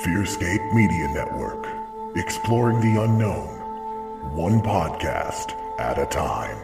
Fearscape Media Network, exploring the unknown, one podcast at a time.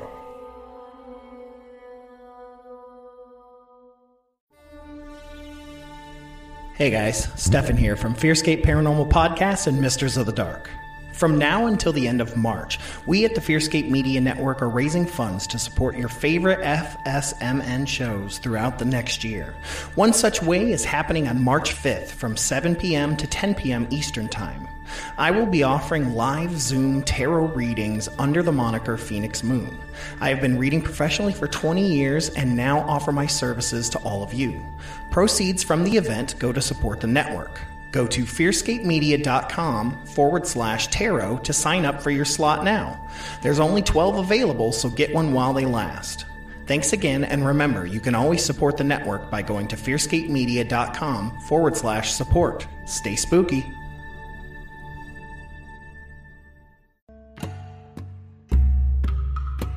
Hey guys, Stefan here from Fearscape Paranormal Podcast and Misters of the Dark. From now until the end of March, we at the Fearscape Media Network are raising funds to support your favorite FSMN shows throughout the next year. One such way is happening on March 5th from 7 p.m. to 10 p.m. Eastern Time. I will be offering live Zoom tarot readings under the moniker Phoenix Moon. I have been reading professionally for 20 years and now offer my services to all of you. Proceeds from the event go to support the network. Go to fearscapemedia.com forward slash tarot to sign up for your slot now. There's only 12 available, so get one while they last. Thanks again, and remember, you can always support the network by going to fearscapemedia.com forward slash support. Stay spooky.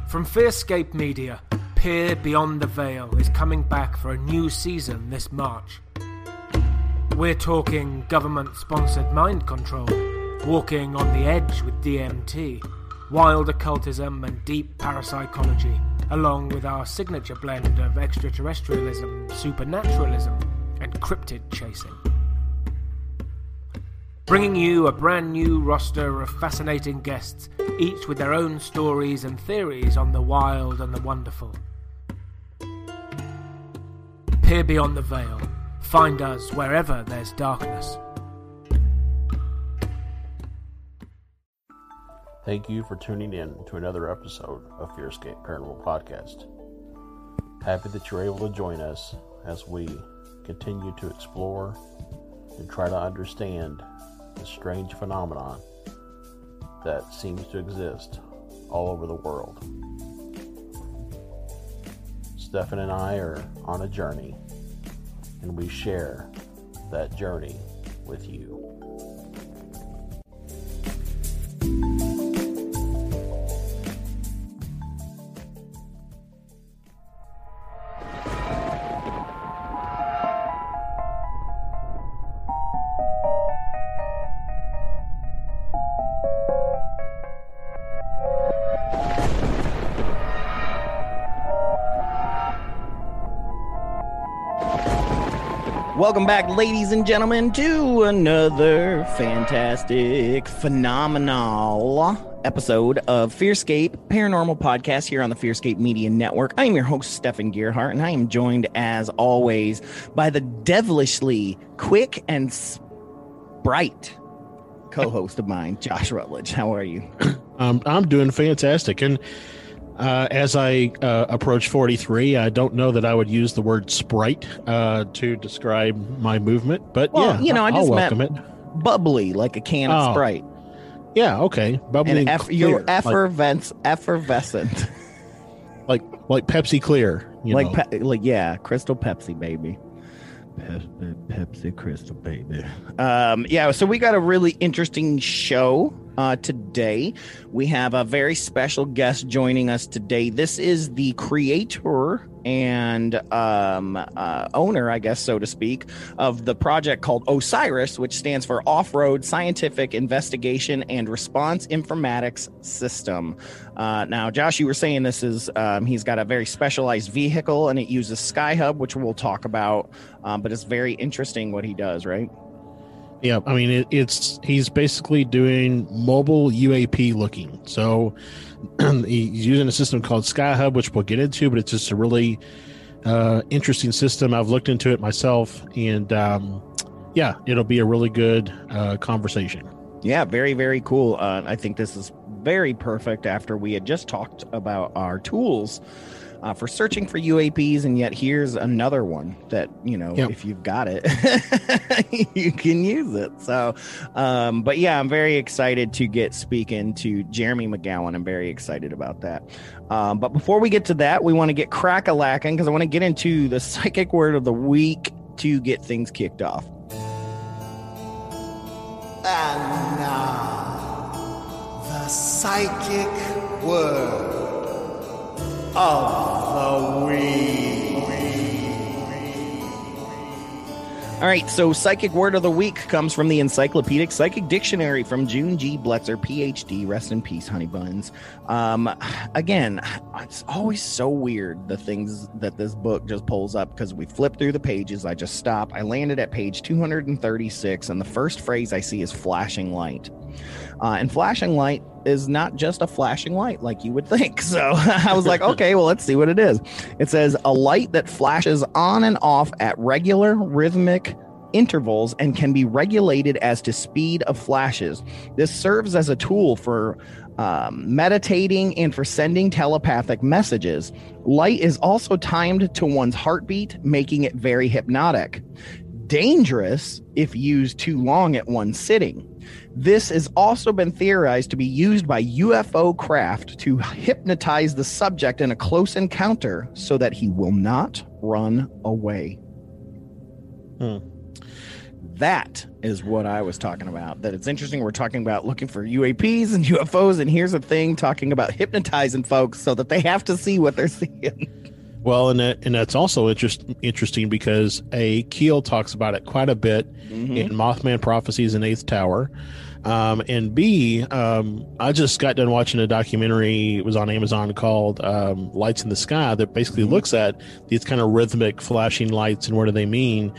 From Fearscape Media, Peer Beyond the Veil is coming back for a new season this March. We're talking government sponsored mind control, walking on the edge with DMT, wild occultism, and deep parapsychology, along with our signature blend of extraterrestrialism, supernaturalism, and cryptid chasing. Bringing you a brand new roster of fascinating guests, each with their own stories and theories on the wild and the wonderful. Peer beyond the veil Find us wherever there's darkness. Thank you for tuning in to another episode of Fearscape Paranormal Podcast. Happy that you're able to join us as we continue to explore and try to understand the strange phenomenon that seems to exist all over the world. Stefan and I are on a journey and we share that journey with you. Welcome back, ladies and gentlemen, to another fantastic, phenomenal episode of Fearscape Paranormal Podcast here on the Fearscape Media Network. I am your host, Stefan Gearhart, and I am joined, as always, by the devilishly quick and bright co-host of mine, Josh Rutledge. How are you? Um, I'm doing fantastic, and uh, as I uh, approach 43, I don't know that I would use the word sprite uh, to describe my movement, but Well, yeah, you know, I I'll just welcome meant it. bubbly, like a can of Oh, Sprite. Yeah, okay, bubbly, And eff- clear, you're like, effervescent, effervescent. like like Pepsi Clear, you like know. pe- like yeah crystal pepsi baby Pepsi, Pepsi crystal baby um yeah so we got a really interesting show uh today we have a very special guest joining us today this is the creator and um uh owner i guess so to speak of the project called osiris which stands for off-road scientific investigation and response informatics system uh, now, Josh, you were saying this is um, he's got a very specialized vehicle and it uses SkyHub, which we'll talk about. Um, but it's very interesting what he does, right? Yeah, I mean it, it's he's basically doing mobile UAP looking. So he's using a system called SkyHub, which we'll get into, but it's just a really uh, interesting system. I've looked into it myself, and um, yeah, it'll be a really good uh, conversation. Yeah, very, very cool. Uh, I think this is very perfect after we had just talked about our tools uh, for searching for UAPs, and yet here's another one that you know Yep. if you've got it, you can use it. So, um, but yeah, I'm very excited to get speaking to Jeremy McGowan. I'm very excited about that. Um, but before we get to that, we want to get crack a lacking because I want to get into the psychic word of the week to get things kicked off. And now, the psychic word of the week. All right, so psychic word of the week comes from the Encyclopedic Psychic Dictionary from June G. Bletzer, PhD. Rest in peace, honey buns. Um, again, it's always so weird the things that this book just pulls up because we flip through the pages. I just stop. I landed at page 236, and the first phrase I see is flashing light. Uh, and flashing light is not just a flashing light like you would think. So I was like, okay, well, let's see what it is. It says a light that flashes on and off at regular rhythmic intervals and can be regulated as to speed of flashes. This serves as a tool for um, meditating and for sending telepathic messages. Light is also timed to one's heartbeat, making it very hypnotic. Dangerous if used too long at one sitting. This has also been theorized to be used by UFO craft to hypnotize the subject in a close encounter so that he will not run away. Hmm. That is what I was talking about. That it's interesting. We're talking about looking for UAPs and UFOs, and here's a thing talking about hypnotizing folks so that they have to see what they're seeing. Well, and that, and that's also interest, interesting because a Keel talks about it quite a bit in Mothman Prophecies and Eighth Tower, um, and B, um, I just got done watching a documentary. It was on Amazon called um, "Lights in the Sky" that basically looks at these kind of rhythmic flashing lights and what do they mean.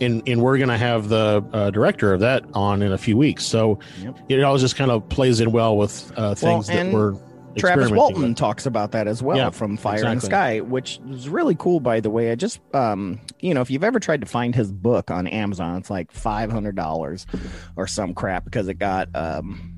And, and we're going to have the uh, director of that on in a few weeks. So Yep. it all just kind of plays in well with uh, things that and we're Travis Walton talks about that as well Yeah, from Fire and exactly. Sky, which is really cool, by the way. I just, um, you know, if you've ever tried to find his book on Amazon, it's like five hundred dollars or some crap because it got, um,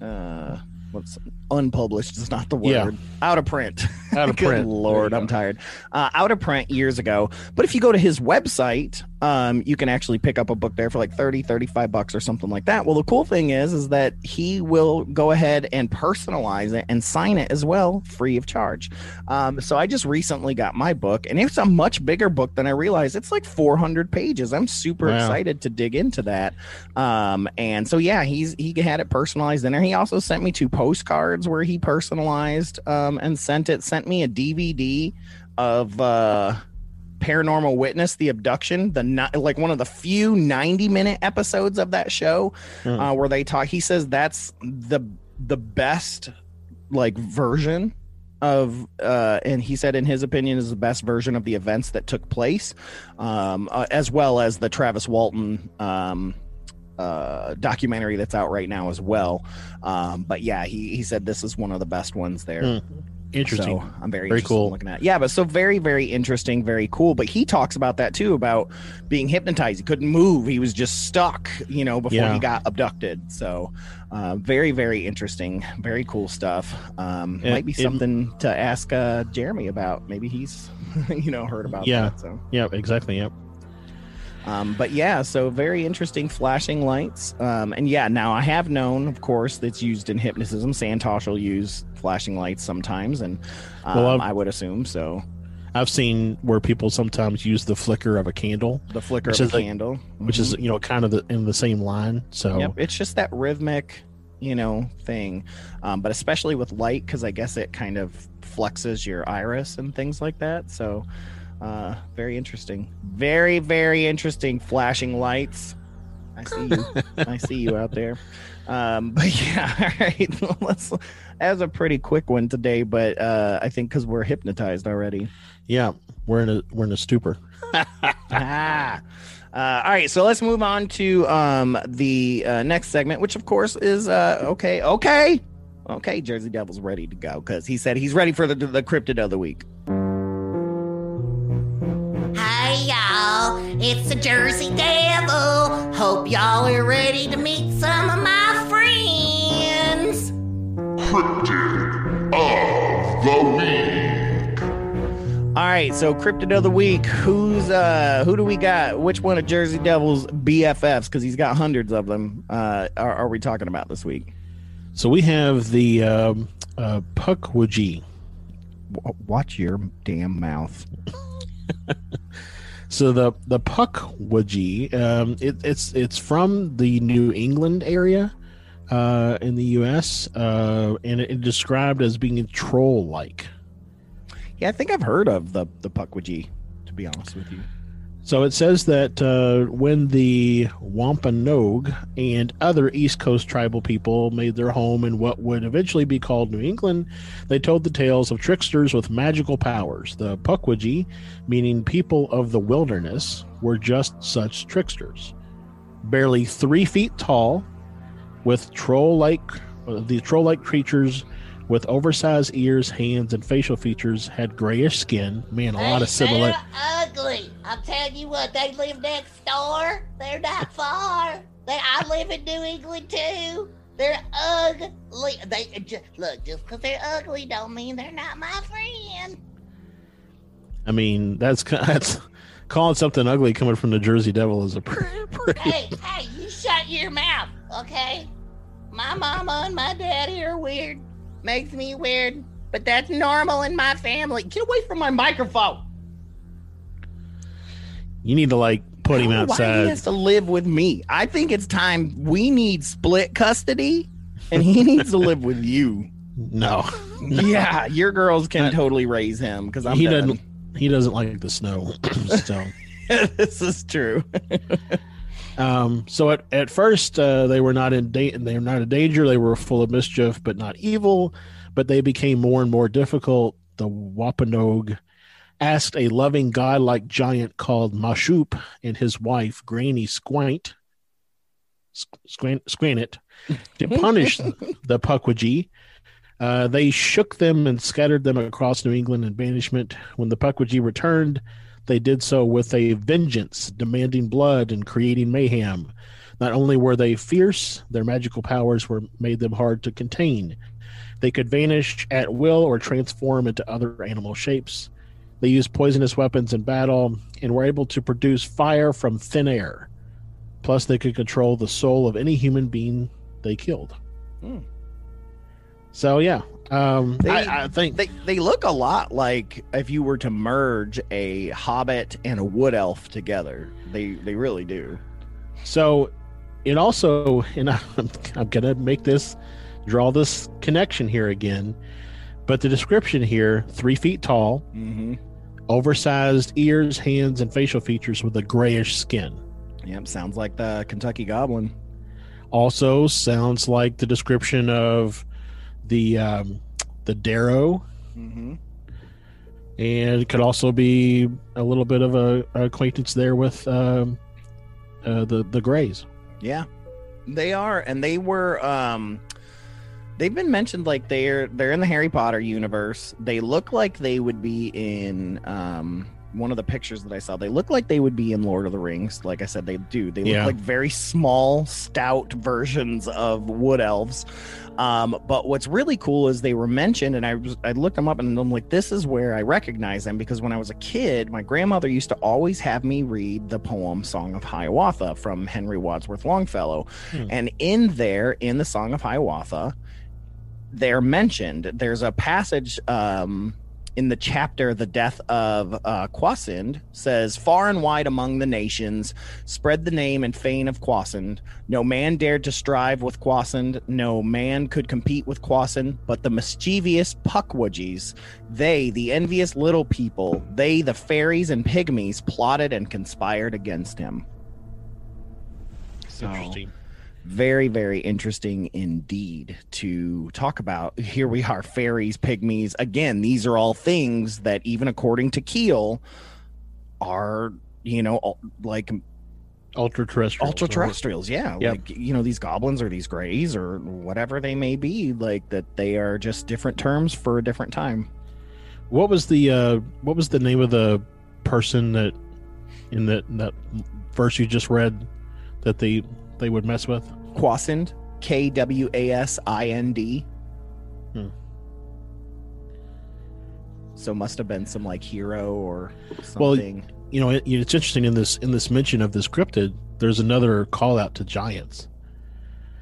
uh, what's unpublished is not the word. Yeah. Out of print. Out of print. Lord, I'm tired. Uh, out of print years ago. But if you go to his website, um, you can actually pick up a book there for like 30, 35 bucks or something like that. Well, the cool thing is, is that he will go ahead and personalize it and sign it as well, free of charge. Um, so I just recently got my book, and it's a much bigger book than I realized. It's like 400 pages. I'm super Wow. excited to dig into that. Um, and so yeah, he's he had it personalized in there. He also sent me two postcards where he personalized um, and sent it. Sent me a DVD of uh, Paranormal Witness, the abduction, the ni- like one of the few 90 minute episodes of that show Hmm. uh, where they talk. He says that's the the best like version of uh and he said in his opinion is the best version of the events that took place um uh, as well as the Travis Walton um uh documentary that's out right now as well um but yeah he he said this is one of the best ones there Hmm. Interesting. so I'm very, Very interested cool. in looking at. Yeah, but so very, very interesting, very cool. But he talks about that too, about being hypnotized. He couldn't move. He was just stuck, you know, before Yeah. he got abducted. So uh, very, very interesting, very cool stuff. Um, It- might be it- something to ask uh, Jeremy about. Maybe he's, you know, heard about Yeah. that. So. yeah, exactly. Yep. Um, but yeah, so very interesting flashing lights. Um, and yeah, now I have known, of course, that's used in hypnotism. Santosh will use flashing lights sometimes, and um, Well, I've- would assume so. I've seen where people sometimes use the flicker of a candle, The flicker of a like- candle, which is you know kind of the, in the same line. So Mm-hmm. Yep, it's just that rhythmic, you know, thing. Um, but especially with light, because I guess it kind of flexes your iris and things like that. So, uh, very interesting. Very, very interesting. Flashing lights. I see you. I see you out there. Um, but yeah, all right. Let's. That was a pretty quick one today, but uh, I think because we're hypnotized already. yeah, we're in a we're in a stupor. ah. Uh, all right, so let's move on to um, the uh, next segment, which of course is uh, okay, okay, okay. Jersey Devil's ready to go because he said he's ready for the the cryptid of the week. It's the Jersey Devil. Hope y'all are ready to meet some of my friends. Cryptid of the Week. right, so cryptid of the week. Who's uh who do we got? Which one of Jersey Devil's BFFs? Because he's got hundreds of them. Uh, are, are we talking about this week? So we have the um, uh, Pukwudgie. W- Watch your damn mouth. So the the Pukwudgie, um, it, it's it's from the New England area uh, in the U.S. Uh, and it, it described as being troll like. Yeah, I think I've heard of the the Pukwudgie. To be honest with you. So it says that uh, when the Wampanoag and other East Coast tribal people made their home in what would eventually be called New England, they told the tales of tricksters with magical powers. The Pukwudgie, meaning people of the wilderness, were just such tricksters. Barely three feet tall, with troll-like, uh, the troll-like creatures with oversized ears, hands, and facial features had grayish skin. Man, a lot of similar. They're ugly. I'm telling you what, they live next door. They're not far. They, I live in New England too. They're ugly. They just, look. Just because they're ugly, don't mean they're not my friend. I mean, that's that's calling something ugly coming from the Jersey Devil is a pretty. pretty Hey, hey, you shut your mouth, okay? My mama and my daddy are weird. Makes me weird, but that's normal in my family. Get away from my microphone. you need to like put him I Why he has to live with me? I think it's time we need split custody, and he needs to live with you. No, Yeah, your girls can Uh, totally raise him because I'm he done. doesn't. He doesn't like the snow. so, this is true. Um, so at at first uh, they were not in da- they were not in danger. They were full of mischief, but not evil. But they became more and more difficult. The Wampanoag asked a loving godlike giant called Maushop and his wife Granny Squint Squint Squinit to punish the Pukwudgie. Uh, they shook them and scattered them across New England in banishment. When the Pukwudgie returned, they did so with a vengeance, demanding blood and creating mayhem. Not only were they fierce, their magical powers were made them hard to contain. They could vanish at will or transform into other animal shapes. They used poisonous weapons in battle and were able to produce fire from thin air. Plus, they could control the soul of any human being they killed. Hmm. So, yeah, um, They- I, I think They they look a lot like if you were to merge a hobbit and a wood elf together. They they really do. So it also, and I'm, I'm going to make this, draw this connection here again. But the description here three feet tall, Mm-hmm. oversized ears, hands, and facial features with a grayish skin. Yep, sounds like the Kentucky Goblin. Also sounds like the description of the um, the Dero, Mm-hmm. and it could also be a little bit of a, a acquaintance there with um, uh, the the Greys. Yeah, they are, and they were. um They've been mentioned like they're they're in the Harry Potter universe. They look like they would be in um one of the pictures that I saw. They look like they would be in Lord of the Rings. Like I said, they do. They look Yeah. like very small, stout versions of wood elves. Um, but what's really cool is they were mentioned, and I was, I looked them up, and I'm like, this is where I recognize them because when I was a kid, my grandmother used to always have me read the poem "Song of Hiawatha" from Henry Wadsworth Longfellow, Hmm. and in there, in the Song of Hiawatha, they're mentioned. There's a passage um, in the chapter "The Death of uh, Kwasind" says, "Far and wide among the nations, spread the name and fame of Kwasind. No man dared to strive with Kwasind. No man could compete with Kwasind. But the mischievous Pukwudgies, they, the envious little people, they, the fairies and pygmies, plotted and conspired against him." So, Interesting. Very very interesting indeed to talk about here we are fairies pygmies again these are all things that even according to keel are you know like Ultra terrestrial. ultra terrestrials yeah Yep. like you know these goblins or these grays or whatever they may be like that they are just different terms for a different time What was the uh, what was the name of the person that in that that verse you just read that they they would mess with? kwasind k-w-a-s-i-n-d So must have been some like hero or something. Well. You know, it, it's interesting in this in this mention of this cryptid. There's another call out to giants.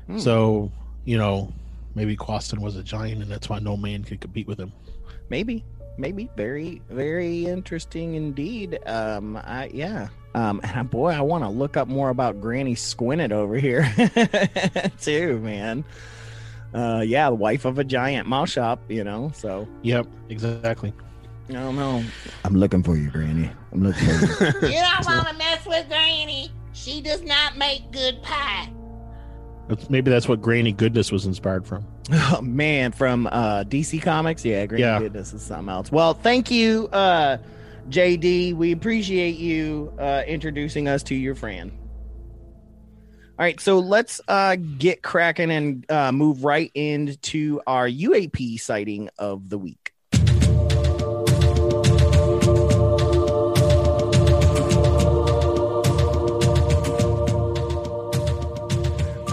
Hmm. So you know, maybe Quaston was a giant, and that's why no man could compete with him. maybe maybe very very interesting indeed um i yeah um and I, boy i want to look up more about granny squinted over here too man uh yeah the wife of a giant Maushop you know so Yep, exactly. i don't know i'm looking for you granny i'm looking for you You don't want to mess with Granny. She does not make good pie. Maybe that's what Granny Goodness was inspired from. Oh man from uh dc comics? Yeah granny Yeah. goodness is something else. Well thank you uh jd we appreciate you uh introducing us to your friend. All right so let's uh get cracking and uh move right into our uap sighting of the week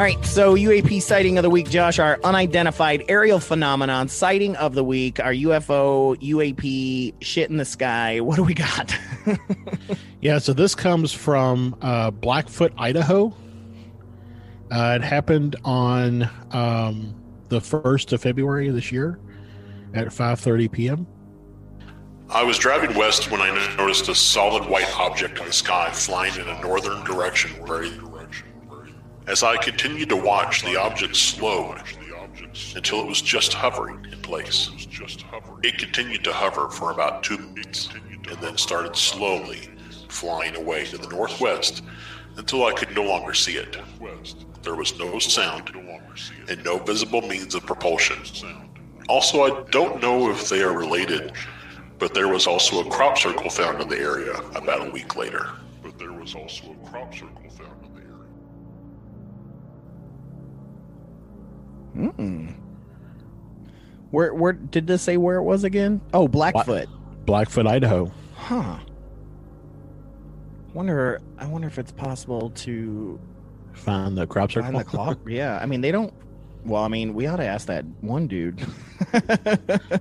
All right, so UAP sighting of the week, Josh, our unidentified aerial phenomenon sighting of the week, our UFO, UAP, shit in the sky. What do we got? Yeah, so this comes from uh, Blackfoot, Idaho. Uh, it happened on um, the first of February of this year at 5:30 p.m. I was driving west when I noticed a solid white object in the sky flying in a northern direction. Very, as I continued to watch, the object slowed until it was just hovering in place. It continued to hover for about two minutes and then started slowly flying away to the northwest until I could no longer see it. There was no sound and no visible means of propulsion. Also, I don't know if they are related, but there was also a crop circle found in the area about a week later. But there was also a crop circle Mm-mm. Where where did this say where it was again? Oh, Blackfoot. Blackfoot, Idaho. Huh. Wonder I wonder if it's possible to Find the crop circle. find the clock. yeah, I mean they don't well, I mean, we ought to ask that one dude.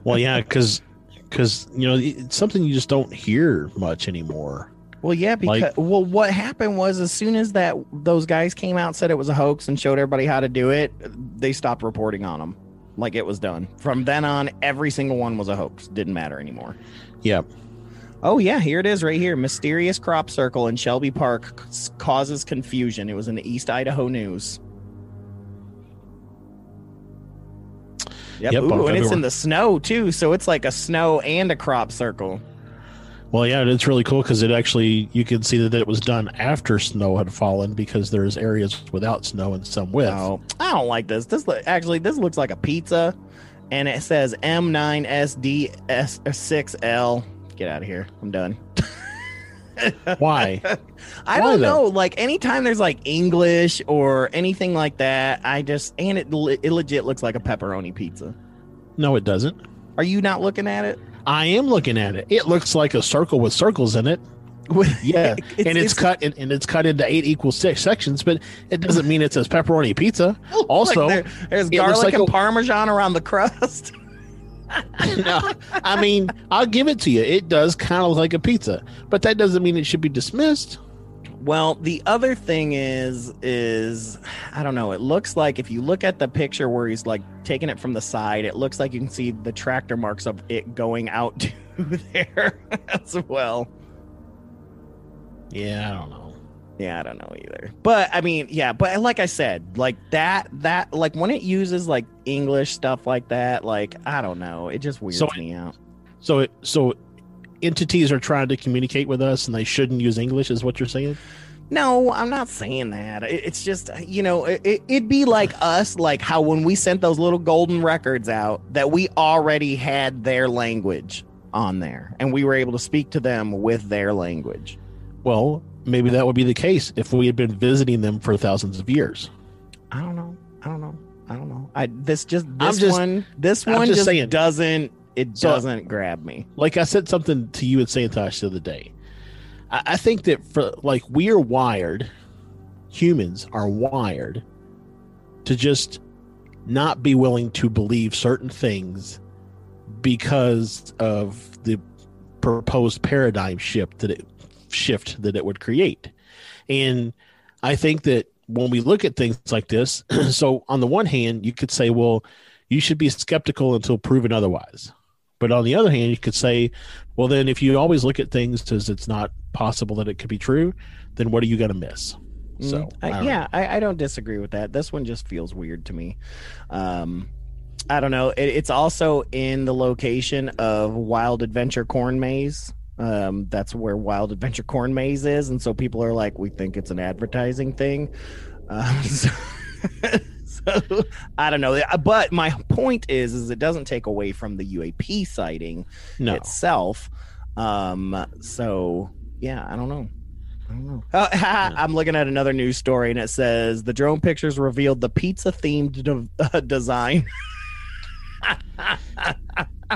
well, yeah, because because you know it's something you just don't hear much anymore. Well, yeah, because Like- well, what happened was as soon as that those guys came out said it was a hoax and showed everybody how to do it, they stopped reporting on them. Like it was done. From then on, every single one was a hoax. Didn't matter anymore. Yep. Oh yeah, here it is right here. Mysterious crop circle in Shelby Park c- causes confusion. It was in the East Idaho News. Yep, Yep, Ooh, and it's in the snow too, so it's like a snow and a crop circle. Well, yeah, it's really cool because it actually you can see that it was done after snow had fallen because there's areas without snow and some with. Oh, I don't like this. This look, actually this looks like a pizza, and it says M9SDS6L. Get out of here. I'm done. Why? I Why, don't though? know. Like anytime there's like English or anything like that, I just and it it legit looks like a pepperoni pizza. No, it doesn't. Are you not looking at it? I am looking at it. It looks like a circle with circles in it. Yeah, and it's, cut and, and it's cut into eight equal six sections, but it doesn't mean it says pepperoni pizza. Also, Like there- there's garlic like and a- parmesan around the crust. no, I mean, I'll give it to you. It does kind of look like a pizza, but that doesn't mean it should be dismissed. Well, the other thing is is I don't know. It looks like if you look at the picture where he's like taking it from the side, it looks like you can see the tractor marks of it going out to there as well. Yeah, I don't know. Yeah, I don't know either. But I mean, yeah, but like I said, like that that like when it uses like English stuff like that, like I don't know, it just weirds So- me out. So, it, so entities are trying to communicate with us, and they shouldn't use English, is what you're saying? No, I'm not saying that. It's just, you know, it, it'd be like us, like how when we sent those little golden records out, that we already had their language on there and we were able to speak to them with their language. Well, maybe that would be the case if we had been visiting them for thousands of years. I don't know. I don't know. I don't know. I this just I'm this just- one this I'm one just just, saying. doesn't it doesn't grab me. Like I said something to you at Santosh the other day. I, I think that for like we are wired, humans are wired to just not be willing to believe certain things because of the proposed paradigm shift that it shift that it would create. And I think that when we look at things like this, so on the one hand, you could say, well, you should be skeptical until proven otherwise. But on the other hand, you could say, well, then if you always look at things as it's not possible that it could be true, then what are you going to miss? So, Mm, I, yeah, I, I don't disagree with that. This one just feels weird to me. Um, I don't know. It, it's also in the location of Wild Adventure Corn Maze. Um, that's where Wild Adventure Corn Maze is, and so people are like, we think it's an advertising thing. Um, so, so I don't know. But my point is, is it doesn't take away from the UAP sighting No. itself. Um, so yeah, I don't know. I don't know. Oh, I'm looking at another news story and it says the drone pictures revealed the pizza themed de- uh, design.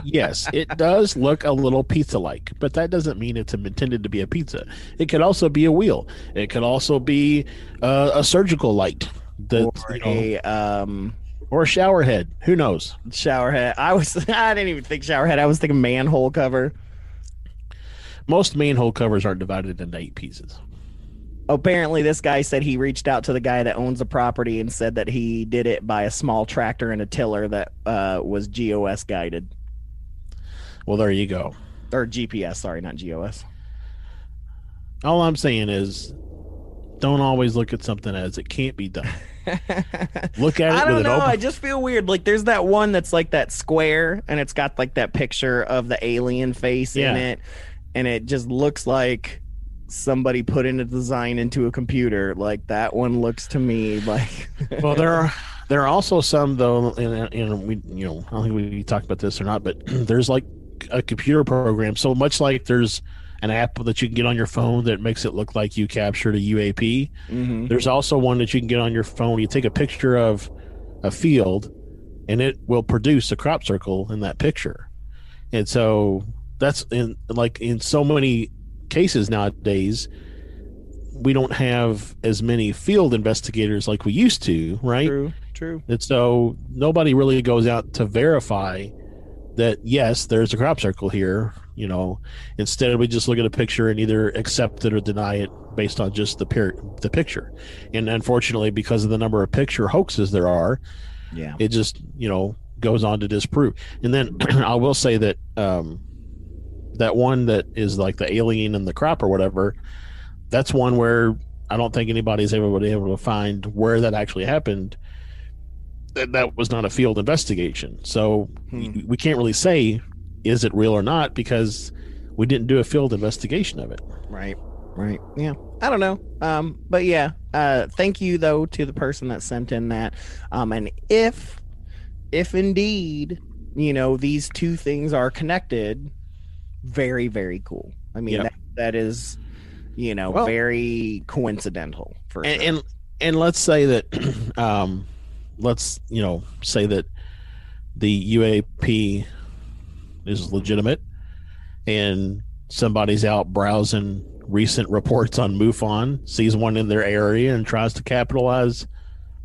yes, it does look a little pizza like, but that doesn't mean it's intended to be a pizza. It could also be a wheel. It could also be uh, a surgical light that or you know, a um or a shower head. Who knows? shower head. I was I didn't even think shower head. I was thinking manhole cover. Most manhole covers aren't divided into eight pieces. Apparently, this guy said he reached out to the guy that owns the property and said that he did it by a small tractor and a tiller that uh, was GOS guided Well, there you go. or GPS. Sorry, not GOS. All I'm saying is, don't always look at something as it can't be done. Look at it I don't know. open. I just feel weird. Like there's that one that's like that square, and it's got like that picture of the alien face in it, and it just looks like somebody put in a design into a computer. Like that one looks to me like. well, there are there are also some though, and, and we you know I don't think we talked about this or not, but there's like a computer program. So much like there's an app that you can get on your phone that makes it look like you captured a UAP. Mhm. There's also one that you can get on your phone. You take a picture of a field, and it will produce a crop circle in that picture. And so that's in like in so many cases nowadays, we don't have as many field investigators like we used to, right? True. True. And so nobody really goes out to verify that yes, there's a crop circle here. You know, instead we just look at a picture and either accept it or deny it based on just the per- the picture. And unfortunately, because of the number of picture hoaxes there are, Yeah. it just you know goes on to disprove. And then I will say that um, that one that is like the alien and the crop or whatever, that's one where I don't think anybody's ever been able to find where that actually happened. That that was not a field investigation, so Hmm. we can't really say is it real or not because we didn't do a field investigation of it. Right. Right. Yeah. I don't know. Um, but yeah. Uh, thank you though to the person that sent in that. Um, and if, if indeed, you know, these two things are connected, very, very cool. I mean, Yep. that, that is, you know, Well- very coincidental for and, sure. and and let's say that um let's you know say that the UAP is legitimate. And somebody's out browsing recent reports on MUFON sees one in their area and tries to capitalize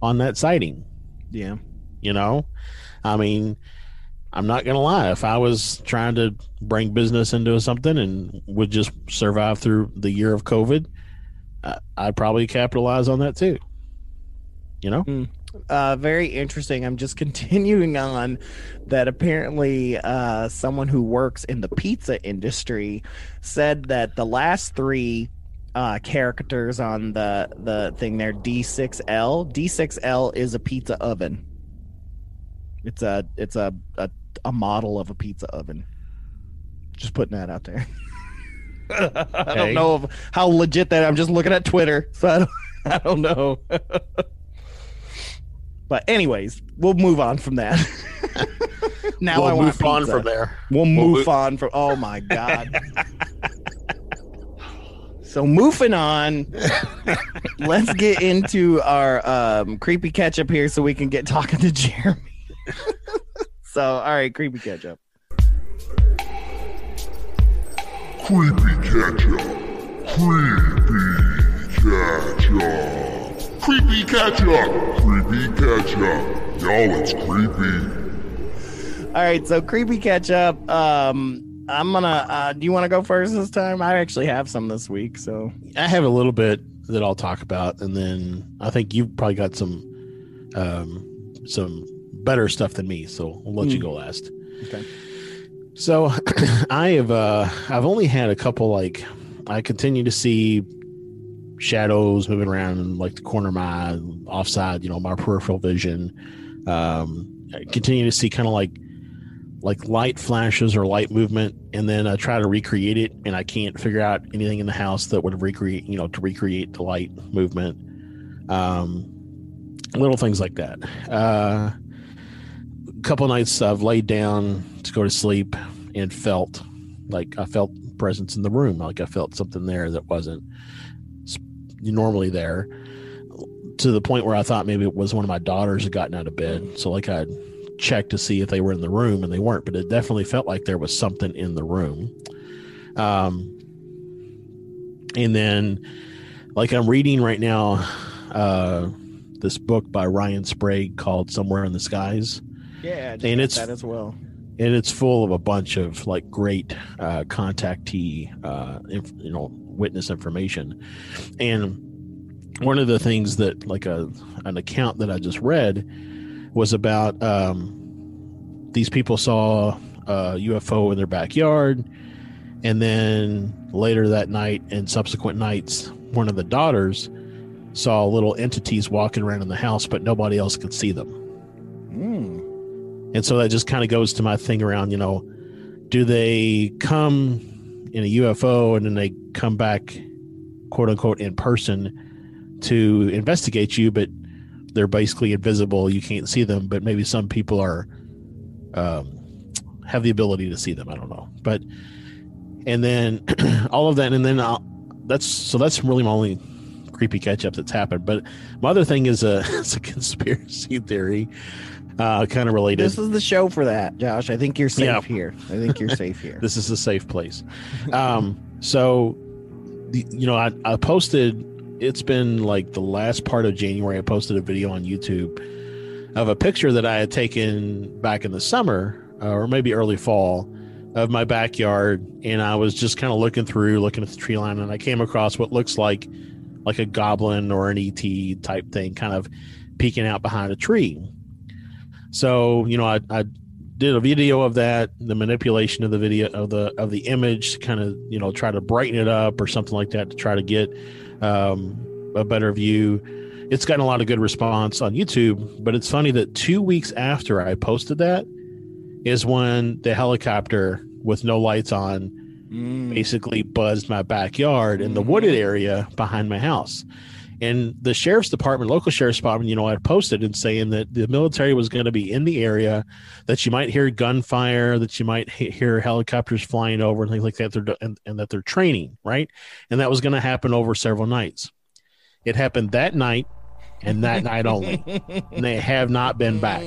on that sighting. Yeah. you know? I mean i'm not gonna lie. If i was trying to bring business into something and would just survive through the year of covid I- i'd probably capitalize on that too. You know hmm. Uh, very interesting. I'm just continuing on that apparently uh, someone who works in the pizza industry said that the last three uh, characters on the the thing there D6L D6L is a pizza oven. It's a it's a a, a model of a pizza oven. Just putting that out there. I don't know if, how legit that. I'm just looking at Twitter, so I don't, I don't know. But anyways, we'll move on from that. now I we'll want move on from there We'll We'll move move- on from. Oh my god. so moving on, let's get into our um, creepy catch up here, so we can get talking to Jeremy. so, all right, creepy catch up. Creepy ketchup. Creepy ketchup. Creepy ketchup. Creepy ketchup. Y'all, it's creepy. All right, so creepy catch up. Um, I'm gonna. Uh, do you want to go first this time? I actually have some this week, so I have a little bit that I'll talk about, and then I think you've probably got some um, some better stuff than me. So I'll let you Mm. go last. Okay. So I have uh, I've only had a couple like I continue to see shadows moving around like the corner of my offside, you know, my peripheral vision. Um, continue to see kind of like like light flashes or light movement, and then I try to recreate it, and I can't figure out anything in the house that would recreate, you know, to recreate the light movement. Um, little things like that. Uh, a couple nights I've laid down to go to sleep and felt like I felt presence in the room, like I felt something there that wasn't normally there. To the point where I thought maybe it was one of my daughters had gotten out of bed. So like I checked to see if they were in the room, and they weren't. But it definitely felt like there was something in the room. Um, and then like I'm reading right now, uh, this book by Ryan Sprague called "Somewhere in the Skies." yeah, And it's- that as well. and it's full of a bunch of like great uh, contactee, uh, inf- you know, witness information. And one of the things that, like a an account that I just read, was about um, these people saw a UFO in their backyard, and then later that night and subsequent nights, one of the daughters saw little entities walking around in the house, but nobody else could see them. Mm. And so that just kind of goes to my thing around, you know, do they come in a UFO and then they come back, quote unquote, in person to investigate you, but they're basically invisible. You can't see them, but maybe some people are, um, have the ability to see them. I don't know. But, and then all of that. And then I'll, that's, so that's really my only creepy catch up that's happened. But my other thing is a, it's a conspiracy theory, uh, kind of related. This is the show for that, Josh. I think you're safe Yeah. here. I think you're safe here. this is a safe place. Um, so, you know, I, I posted, it's been like the last part of January, I posted a video on YouTube of a picture that I had taken back in the summer uh, or maybe early fall of my backyard. And I was just kind of looking through, looking at the tree line, and I came across what looks like like a goblin or an ET type thing kind of peeking out behind a tree. So, you know, I, I did a video of that, the manipulation of the video of the of the image to kind of you know try to brighten it up or something like that to try to get um, a better view. It's gotten a lot of good response on YouTube, but it's funny that two weeks after I posted that is when the helicopter with no lights on Mm. basically buzzed my backyard in the wooded area behind my house. And the sheriff's department, local sheriff's department, you know, I posted and saying that the military was going to be in the area, that you might hear gunfire, that you might hear helicopters flying over and things like that. They're, and, and that they're training, right? And that was going to happen over several nights. It happened that night and that night only. And they have not been back.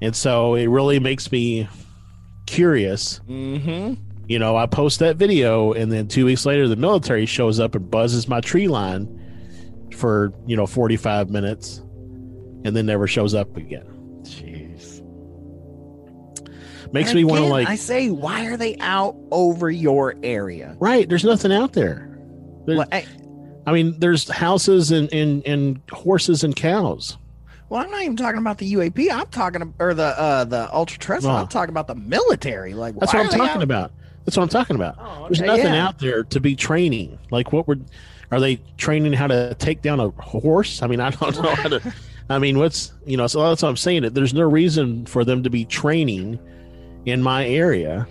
And so it really makes me curious Mm-hmm. You know, I post that video, and then two weeks later, the military shows up and buzzes my tree line for you know forty five minutes, and then never shows up again. Jeez. Makes And me want to like, I say, why are they out over your area? right? There's nothing out there. Well, I, I mean, there's houses and and and horses and cows. well, I'm not even talking about the UAP. I'm talking or the uh the ultra terrestrial. I'm talking about the military. Like That's what I'm talking out- about. That's what I'm talking about. Oh, There's nothing yeah. out there to be training. Like, what would are they training how to take down a horse? I mean, I don't know how to. I mean, what's you know? So that's what I'm saying. That there's no reason for them to be training in my area.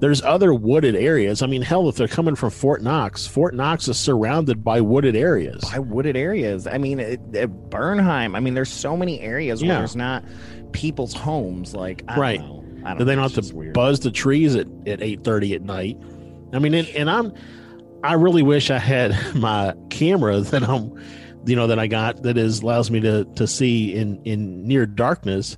There's other wooded areas. I mean, hell, if they're coming from Fort Knox, Fort Knox is surrounded by wooded areas. by wooded areas. I mean, it, it, Bernheim. I mean, there's so many areas Yeah. where there's not people's homes. Like, I Right. Don't know. I Do they have to weird. buzz the trees at at eight thirty at night? I mean, and, and I'm, I really wish I had my camera that I'm, you know, that I got that is allows me to to see in in near darkness,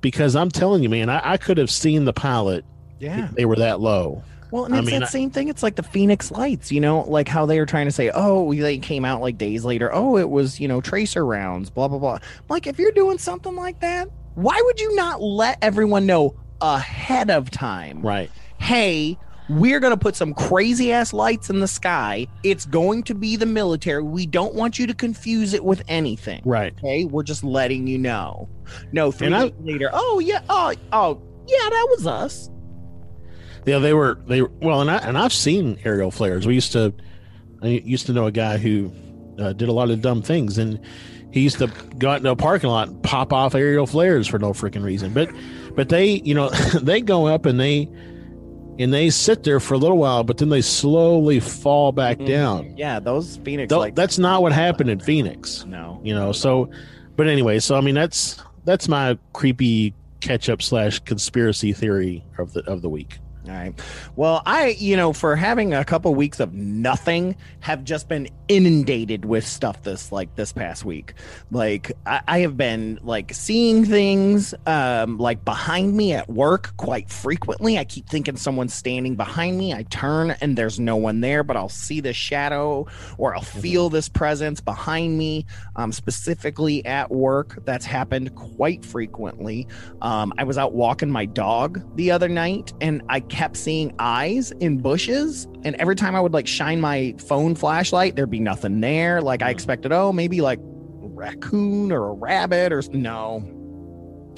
because I'm telling you, man, I, I could have seen the pilot. Yeah. if they were that low. Well, and I it's mean, that same thing. It's like the Phoenix Lights, you know, like how they were trying to say, oh, they came out like days later. Oh, it was, you know, tracer rounds, blah, blah, blah. Like, if you're doing something like that, Why would you not let everyone know ahead of time? Right. Hey, we're going to put some crazy ass lights in the sky. It's going to be the military. We don't want you to confuse it with anything. Right. Okay. We're just letting you know. No, three I- later. Oh, yeah. Oh, oh, yeah, that was us. Yeah, they were they well, and I and I've seen aerial flares. We used to, I used to know a guy who uh, did a lot of dumb things, and he used to go out into a parking lot, and pop off aerial flares for no freaking reason. But, but they, you know, they go up and they, and they sit there for a little while, but then they slowly fall back mm-hmm. down. Yeah, those Phoenix that's not what happened in Phoenix. No. you know. So, but anyway, so I mean, that's that's my creepy catch up slash conspiracy theory of the of the week. All right. Well, I, you know, for having a couple weeks of nothing, have just been inundated with stuff this like this past week. Like I, I have been like seeing things um like behind me at work quite frequently. I keep thinking someone's standing behind me. I turn and there's no one there, but I'll see the shadow or I'll feel this presence behind me. Um, specifically at work, that's happened quite frequently. Um, I was out walking my dog the other night and I kept seeing eyes in bushes. And every time I would like shine my phone flashlight, there'd be nothing there. Like I expected, oh, maybe like a raccoon or a rabbit or no.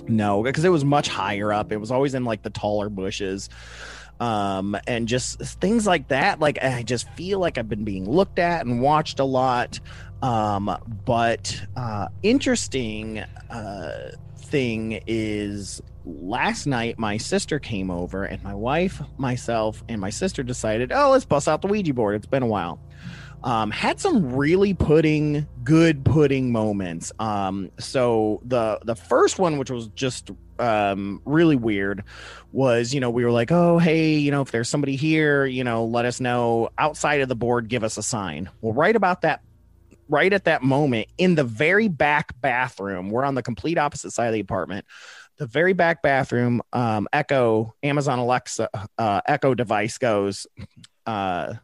No, because it was much higher up. It was always in like the taller bushes. Um, and just things like that. Like I just feel like I've been being looked at and watched a lot. Um, but uh interesting uh thing is last night my sister came over and my wife myself and my sister decided oh let's bust out the ouija board. It's been a while. Um, had some really pudding good pudding moments. Um, so the the first one which was just um, really weird was you know we were like oh hey you know if there's somebody here you know let us know. Outside of the board give us a sign. Well right about that right at that moment in the very back bathroom we're on the complete opposite side of the apartment the very back bathroom um, echo amazon alexa uh, echo device goes uh,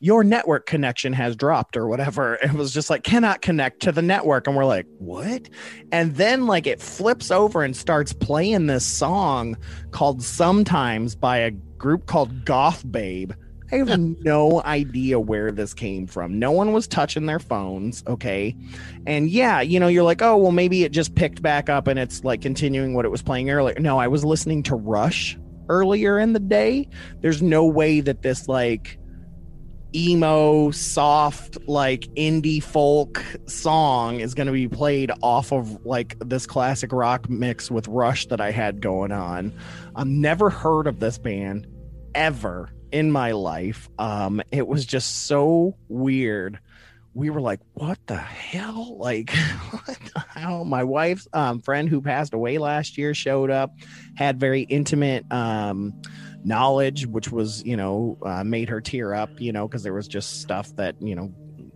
your network connection has dropped or whatever. It was just like cannot connect to the network. And we're like what? And then like it flips over and starts playing this song called sometimes by a group called goth babe I have no idea where this came from. No one was touching their phones. Okay. And yeah, you know, you're like, oh, well, maybe it just picked back up and it's like continuing what it was playing earlier. No, I was listening to Rush earlier in the day. There's no way that this, like, emo, soft, like indie folk song is going to be played off of like this classic rock mix with Rush that I had going on. I've never heard of this band ever in my life. Um, it was just so weird. We were like, what the hell? Like, what the hell? My wife's um, friend who passed away last year showed up, had very intimate um, knowledge, which was, you know, uh, made her tear up, you know, because there was just stuff that, you know,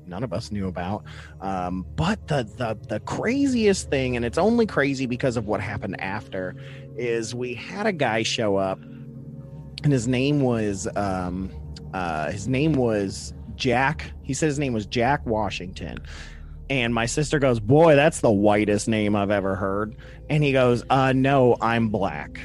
none of us knew about. Um, but the, the the craziest thing, and it's only crazy because of what happened after, is we had a guy show up and his name was um uh his name was Jack. He said his name was Jack Washington. And my sister goes, "Boy, that's the whitest name I've ever heard." And he goes, "Uh no, I'm black."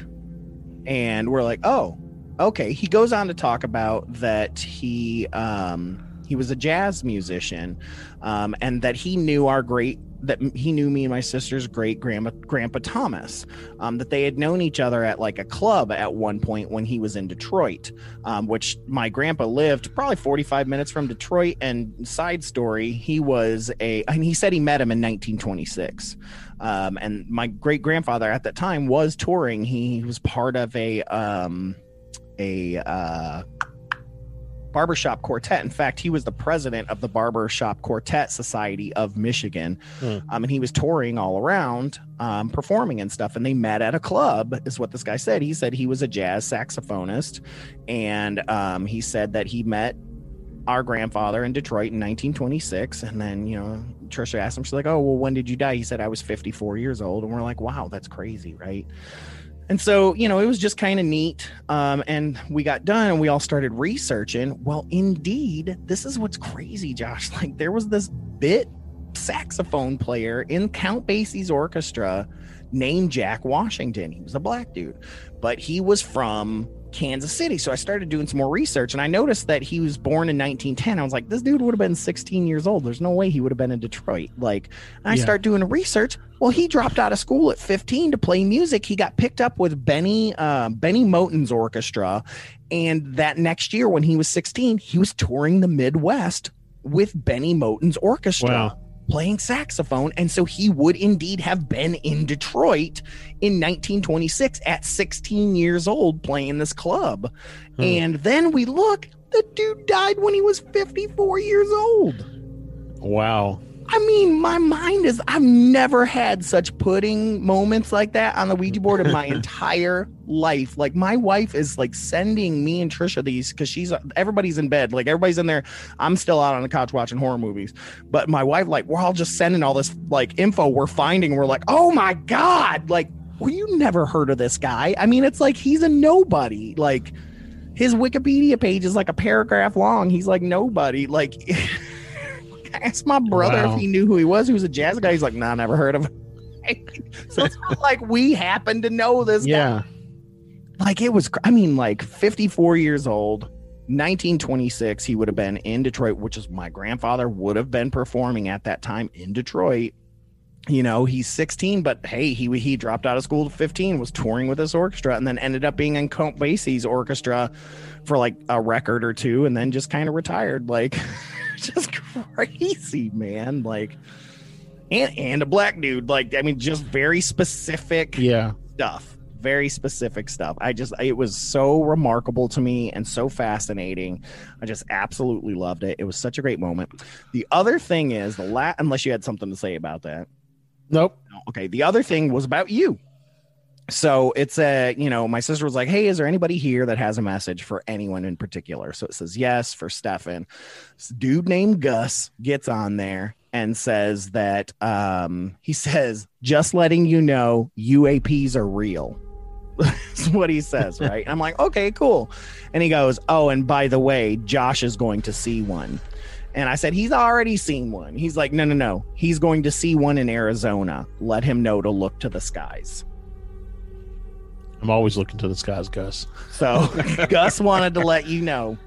And we're like, "Oh, okay." He goes on to talk about that he um he was a jazz musician um and that he knew our great that he knew me and my sister's great grandpa grandpa Thomas um, that they had known each other at like a club at one point when he was in Detroit, um, which my grandpa lived probably 45 minutes from Detroit. And side story, he was a, and he said he met him in 1926. Um, and my great grandfather at that time was touring. He was part of a, um, a, uh, barbershop quartet. In fact, he was the president of the Barbershop Quartet Society of Michigan. Hmm. Um, and he was touring all around, um, performing and stuff. And they met at a club, is what this guy said. He said he was a jazz saxophonist. And um, he said that he met our grandfather in Detroit in 1926. And then, you know, Trisha asked him, she's like, Oh, well, when did you die? He said, I was 54 years old. And we're like, Wow, that's crazy, right? And so, you know, it was just kind of neat. Um, and we got done and we all started researching. Well, indeed, this is what's crazy, Josh. Like, there was this bit saxophone player in Count Basie's orchestra named Jack Washington. He was a black dude, but he was from Kansas City. So I started doing some more research and I noticed that he was born in 1910. I was like, this dude would have been 16 years old. There's no way he would have been in Detroit. Like, I Yeah. start doing research. Well, he dropped out of school at 15 to play music. He got picked up with Benny uh, Bennie Moten's orchestra, and that next year, when he was 16, he was touring the Midwest with Bennie Moten's orchestra Wow. Playing saxophone. And so he would indeed have been in Detroit in 1926 at 16 years old playing this club. Hmm. And then we look, the dude died when he was 54 years old. Wow. I mean, my mind is, I've never had such pudding moments like that on the Ouija board in my entire life. Like, my wife is like sending me and Trisha these because she's, everybody's in bed. Like, everybody's in there. I'm still out on the couch watching horror movies. But my wife, like, we're all just sending all this like info we're finding. We're like, oh my God. Like, well, you never heard of this guy. I mean, it's like he's a nobody. Like, his Wikipedia page is like a paragraph long. He's like nobody. Like, I asked my brother Wow. if he knew who he was. He was a jazz guy. He's like, nah, never heard of him. so it's not like we happen to know this guy. Yeah. Like it was, I mean, like 54 years old, 1926, he would have been in Detroit, which is my grandfather would have been performing at that time in Detroit. You know, he's 16, but hey, he he dropped out of school at 15, was touring with this orchestra, and then ended up being in Count Basie's orchestra for like a record or two, and then just kind of retired. Like, just crazy, man. Like, and and a black dude. Like, I mean, just very specific Yeah. stuff very specific stuff i just it was so remarkable to me and so fascinating i just absolutely loved it it was such a great moment the other thing is the la unless you had something to say about that Nope. okay the other thing was about you so it's a you know my sister was like hey is there anybody here that has a message for anyone in particular so it says yes for stefan this dude named gus gets on there and says that um he says just letting you know uaps are real that's what he says right i'm like okay cool and he goes oh and by the way josh is going to see one and I said, he's already seen one. He's like, no, no, no. He's going to see one in Arizona. Let him know to look to the skies. I'm always looking to the skies, Gus. So Gus wanted to let you know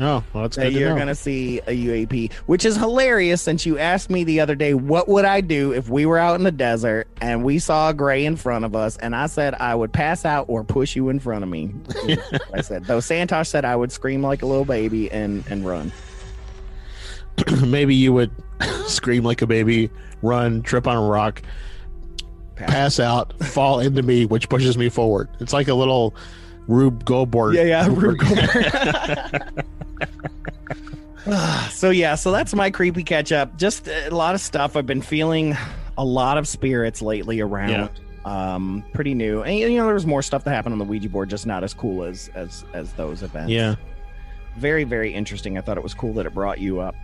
Oh, well, that's that good you're know. going to see a UAP, which is hilarious since you asked me the other day, what would I do if we were out in the desert and we saw a gray in front of us? And I said, I would pass out or push you in front of me. I said, though Santosh said I would scream like a little baby and, and run. Maybe you would scream like a baby, run, trip on a rock, pass out, fall into me, which pushes me forward. It's like a little Rube Goldberg. Yeah, yeah, Rube Goldberg. so yeah, so that's my creepy catch up. Just a lot of stuff. I've been feeling a lot of spirits lately around. Yeah. Um, pretty new, and you know, there was more stuff that happened on the Ouija board, just not as cool as as as those events. Yeah. very very interesting. I thought it was cool that it brought you up,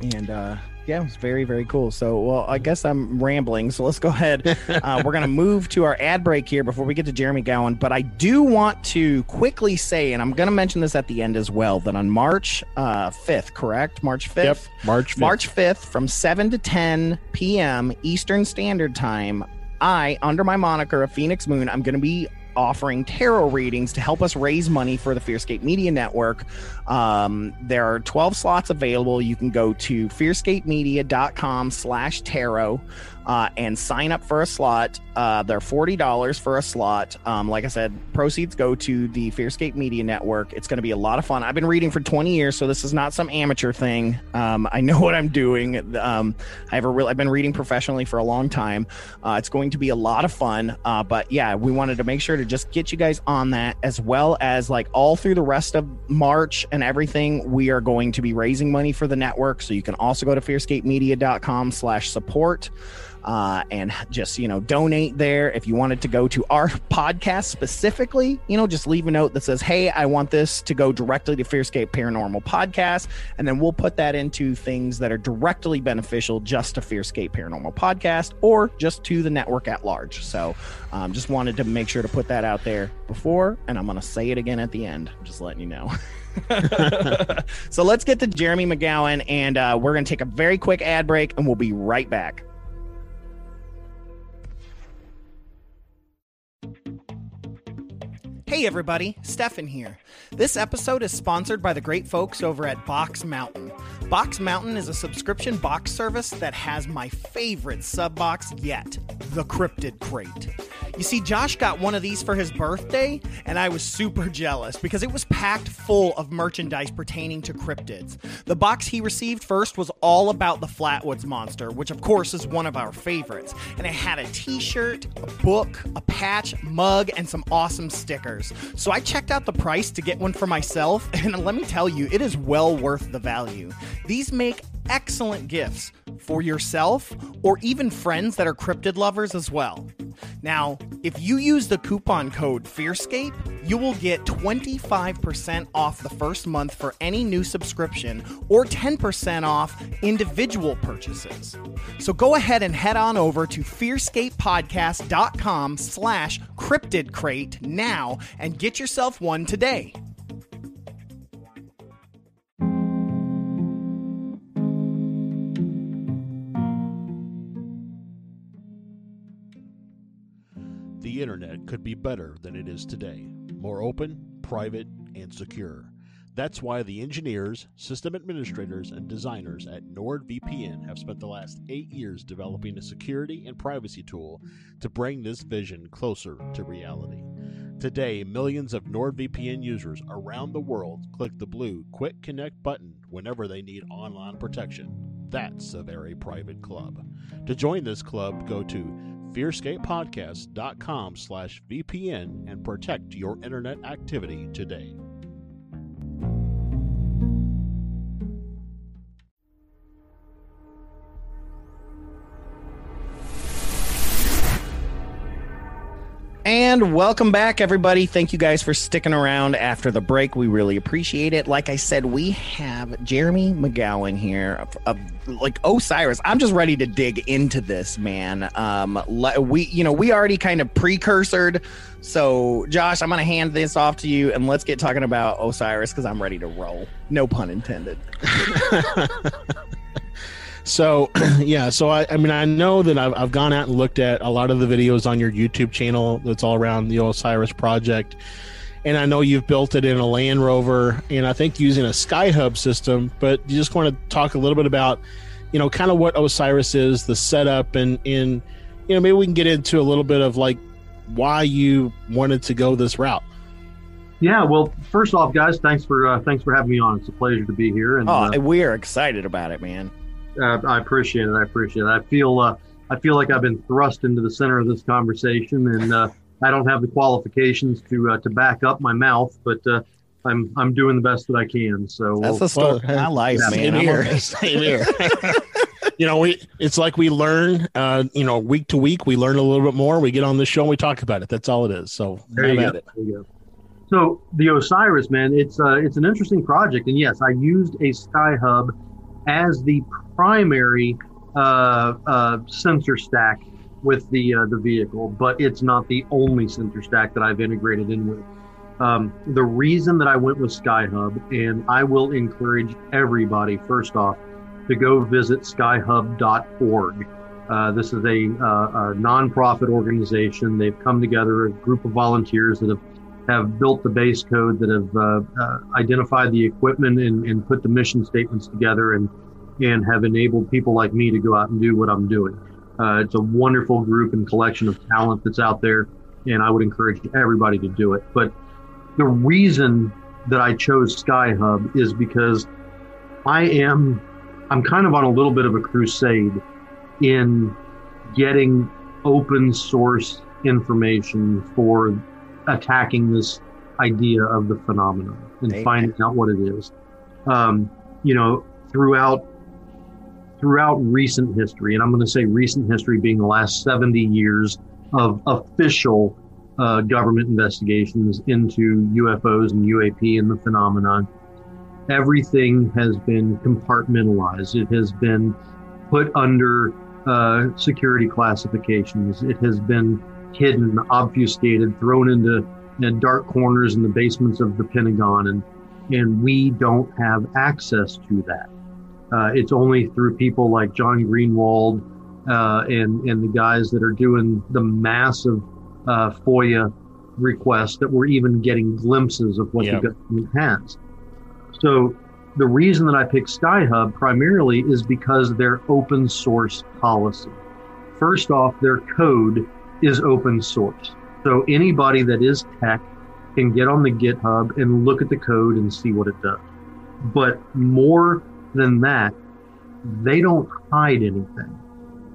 and uh, yeah, it was very very cool. So, well, I guess I'm rambling. So let's go ahead. uh, we're gonna move to our ad break here before we get to Jeremy Gowan. But I do want to quickly say, and I'm gonna mention this at the end as well, that on March uh, 5th, correct? March 5th. Yep. March 5th. March 5th from 7 to 10 p.m. Eastern Standard Time. I, under my moniker of Phoenix Moon, I'm going to be offering tarot readings to help us raise money for the Fearscape Media Network. Um, there are 12 slots available. You can go to fearscapemedia.com slash tarot uh, and sign up for a slot. Uh, they're $40 for a slot. Um, like I said, proceeds go to the Fearscape Media Network. It's going to be a lot of fun. I've been reading for 20 years, so this is not some amateur thing. Um, I know what I'm doing. Um, I have a real, I've been reading professionally for a long time. Uh, it's going to be a lot of fun. Uh, but yeah, we wanted to make sure to just get you guys on that as well as like all through the rest of March and everything. We are going to be raising money for the network. So you can also go to fearscapemedia.com slash support. Uh, and just you know donate there. If you wanted to go to our podcast specifically, you know, just leave a note that says, "Hey, I want this to go directly to Fearscape Paranormal Podcast," and then we'll put that into things that are directly beneficial just to Fearscape Paranormal Podcast or just to the network at large. So, um, just wanted to make sure to put that out there before, and I'm going to say it again at the end. Just letting you know. so let's get to Jeremy McGowan, and uh, we're going to take a very quick ad break, and we'll be right back. Hey everybody, Stefan here. This episode is sponsored by the great folks over at Box Mountain. Box Mountain is a subscription box service that has my favorite sub box yet, the Cryptid Crate. You see, Josh got one of these for his birthday, and I was super jealous because it was packed full of merchandise pertaining to cryptids. The box he received first was all about the Flatwoods Monster, which of course is one of our favorites, and it had a t shirt, a book, a patch, mug, and some awesome stickers. So I checked out the price to get one for myself, and let me tell you, it is well worth the value. These make excellent gifts for yourself or even friends that are cryptid lovers as well. Now, if you use the coupon code FEARSCAPE, you will get 25% off the first month for any new subscription or 10% off individual purchases. So go ahead and head on over to fearscapepodcast.com slash cryptidcrate now and get yourself one today. The internet could be better than it is today more open, private, and secure. That's why the engineers, system administrators, and designers at NordVPN have spent the last eight years developing a security and privacy tool to bring this vision closer to reality. Today, millions of NordVPN users around the world click the blue Quick Connect button whenever they need online protection. That's a very private club. To join this club, go to fearscapepodcast.com slash VPN and protect your internet activity today. And welcome back, everybody. Thank you guys for sticking around after the break. We really appreciate it. Like I said, we have Jeremy McGowan here, of, of, like Osiris. I'm just ready to dig into this, man. Um, we, you know, we already kind of precursored. So, Josh, I'm going to hand this off to you, and let's get talking about Osiris because I'm ready to roll. No pun intended. So, yeah, so I, I mean, I know that I've, I've gone out and looked at a lot of the videos on your YouTube channel that's all around the Osiris project. And I know you've built it in a Land Rover and I think using a Skyhub system, but you just want to talk a little bit about, you know, kind of what Osiris is, the setup, and, and, you know, maybe we can get into a little bit of like why you wanted to go this route. Yeah, well, first off, guys, thanks for uh, thanks for having me on. It's a pleasure to be here. And oh, uh, we are excited about it, man. Uh, I appreciate it. I appreciate it. I feel uh, I feel like I've been thrust into the center of this conversation, and uh, I don't have the qualifications to uh, to back up my mouth, but uh, I'm I'm doing the best that I can. So that's the story of my life, Same man. here. Same here. you know, we it's like we learn. Uh, you know, week to week, we learn a little bit more. We get on this show and we talk about it. That's all it is. So There you, at go. it. there you go. So the Osiris, man, it's uh, it's an interesting project, and yes, I used a Skyhub as the primary uh, uh, sensor stack with the uh, the vehicle, but it's not the only sensor stack that I've integrated in with. Um, the reason that I went with Skyhub, and I will encourage everybody first off to go visit skyhub.org. Uh, this is a, uh, a nonprofit organization. They've come together, a group of volunteers that have, have built the base code, that have uh, uh, identified the equipment and, and put the mission statements together, and and have enabled people like me to go out and do what I'm doing. Uh, it's a wonderful group and collection of talent that's out there, and I would encourage everybody to do it. But the reason that I chose Skyhub is because I am I'm kind of on a little bit of a crusade in getting open source information for attacking this idea of the phenomenon and Amen. finding out what it is. Um, you know, throughout throughout recent history, and I'm going to say recent history being the last 70 years of official uh, government investigations into UFOs and UAP and the phenomenon, everything has been compartmentalized. It has been put under uh, security classifications. It has been hidden, obfuscated, thrown into uh, dark corners in the basements of the Pentagon, and and we don't have access to that. Uh, it's only through people like John Greenewald uh, and and the guys that are doing the massive uh, FOIA requests that we're even getting glimpses of what Yep. the government has. So the reason that I picked SkyHub primarily is because their open source policy. First off, their code is open source. So anybody that is tech can get on the GitHub and look at the code and see what it does. But more than that, they don't hide anything.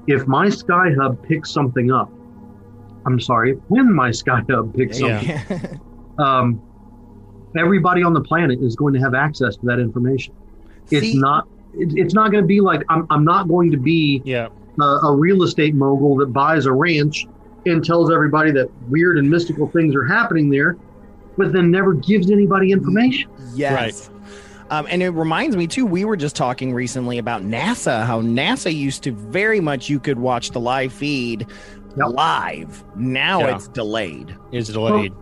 If my SkyHub picks something up, I'm sorry, when my SkyHub picks Yeah. something um, everybody on the planet is going to have access to that information. It's See- not. it- It's not going to be like I'm. I'm not going to be Yeah. a, a real estate mogul that buys a ranch and tells everybody that weird and mystical things are happening there, but then never gives anybody information. Yes. Um, and it reminds me too. We were just talking recently about NASA. How NASA used to very much you could watch the live feed Yep. live. Now Yeah. it's delayed. Is delayed.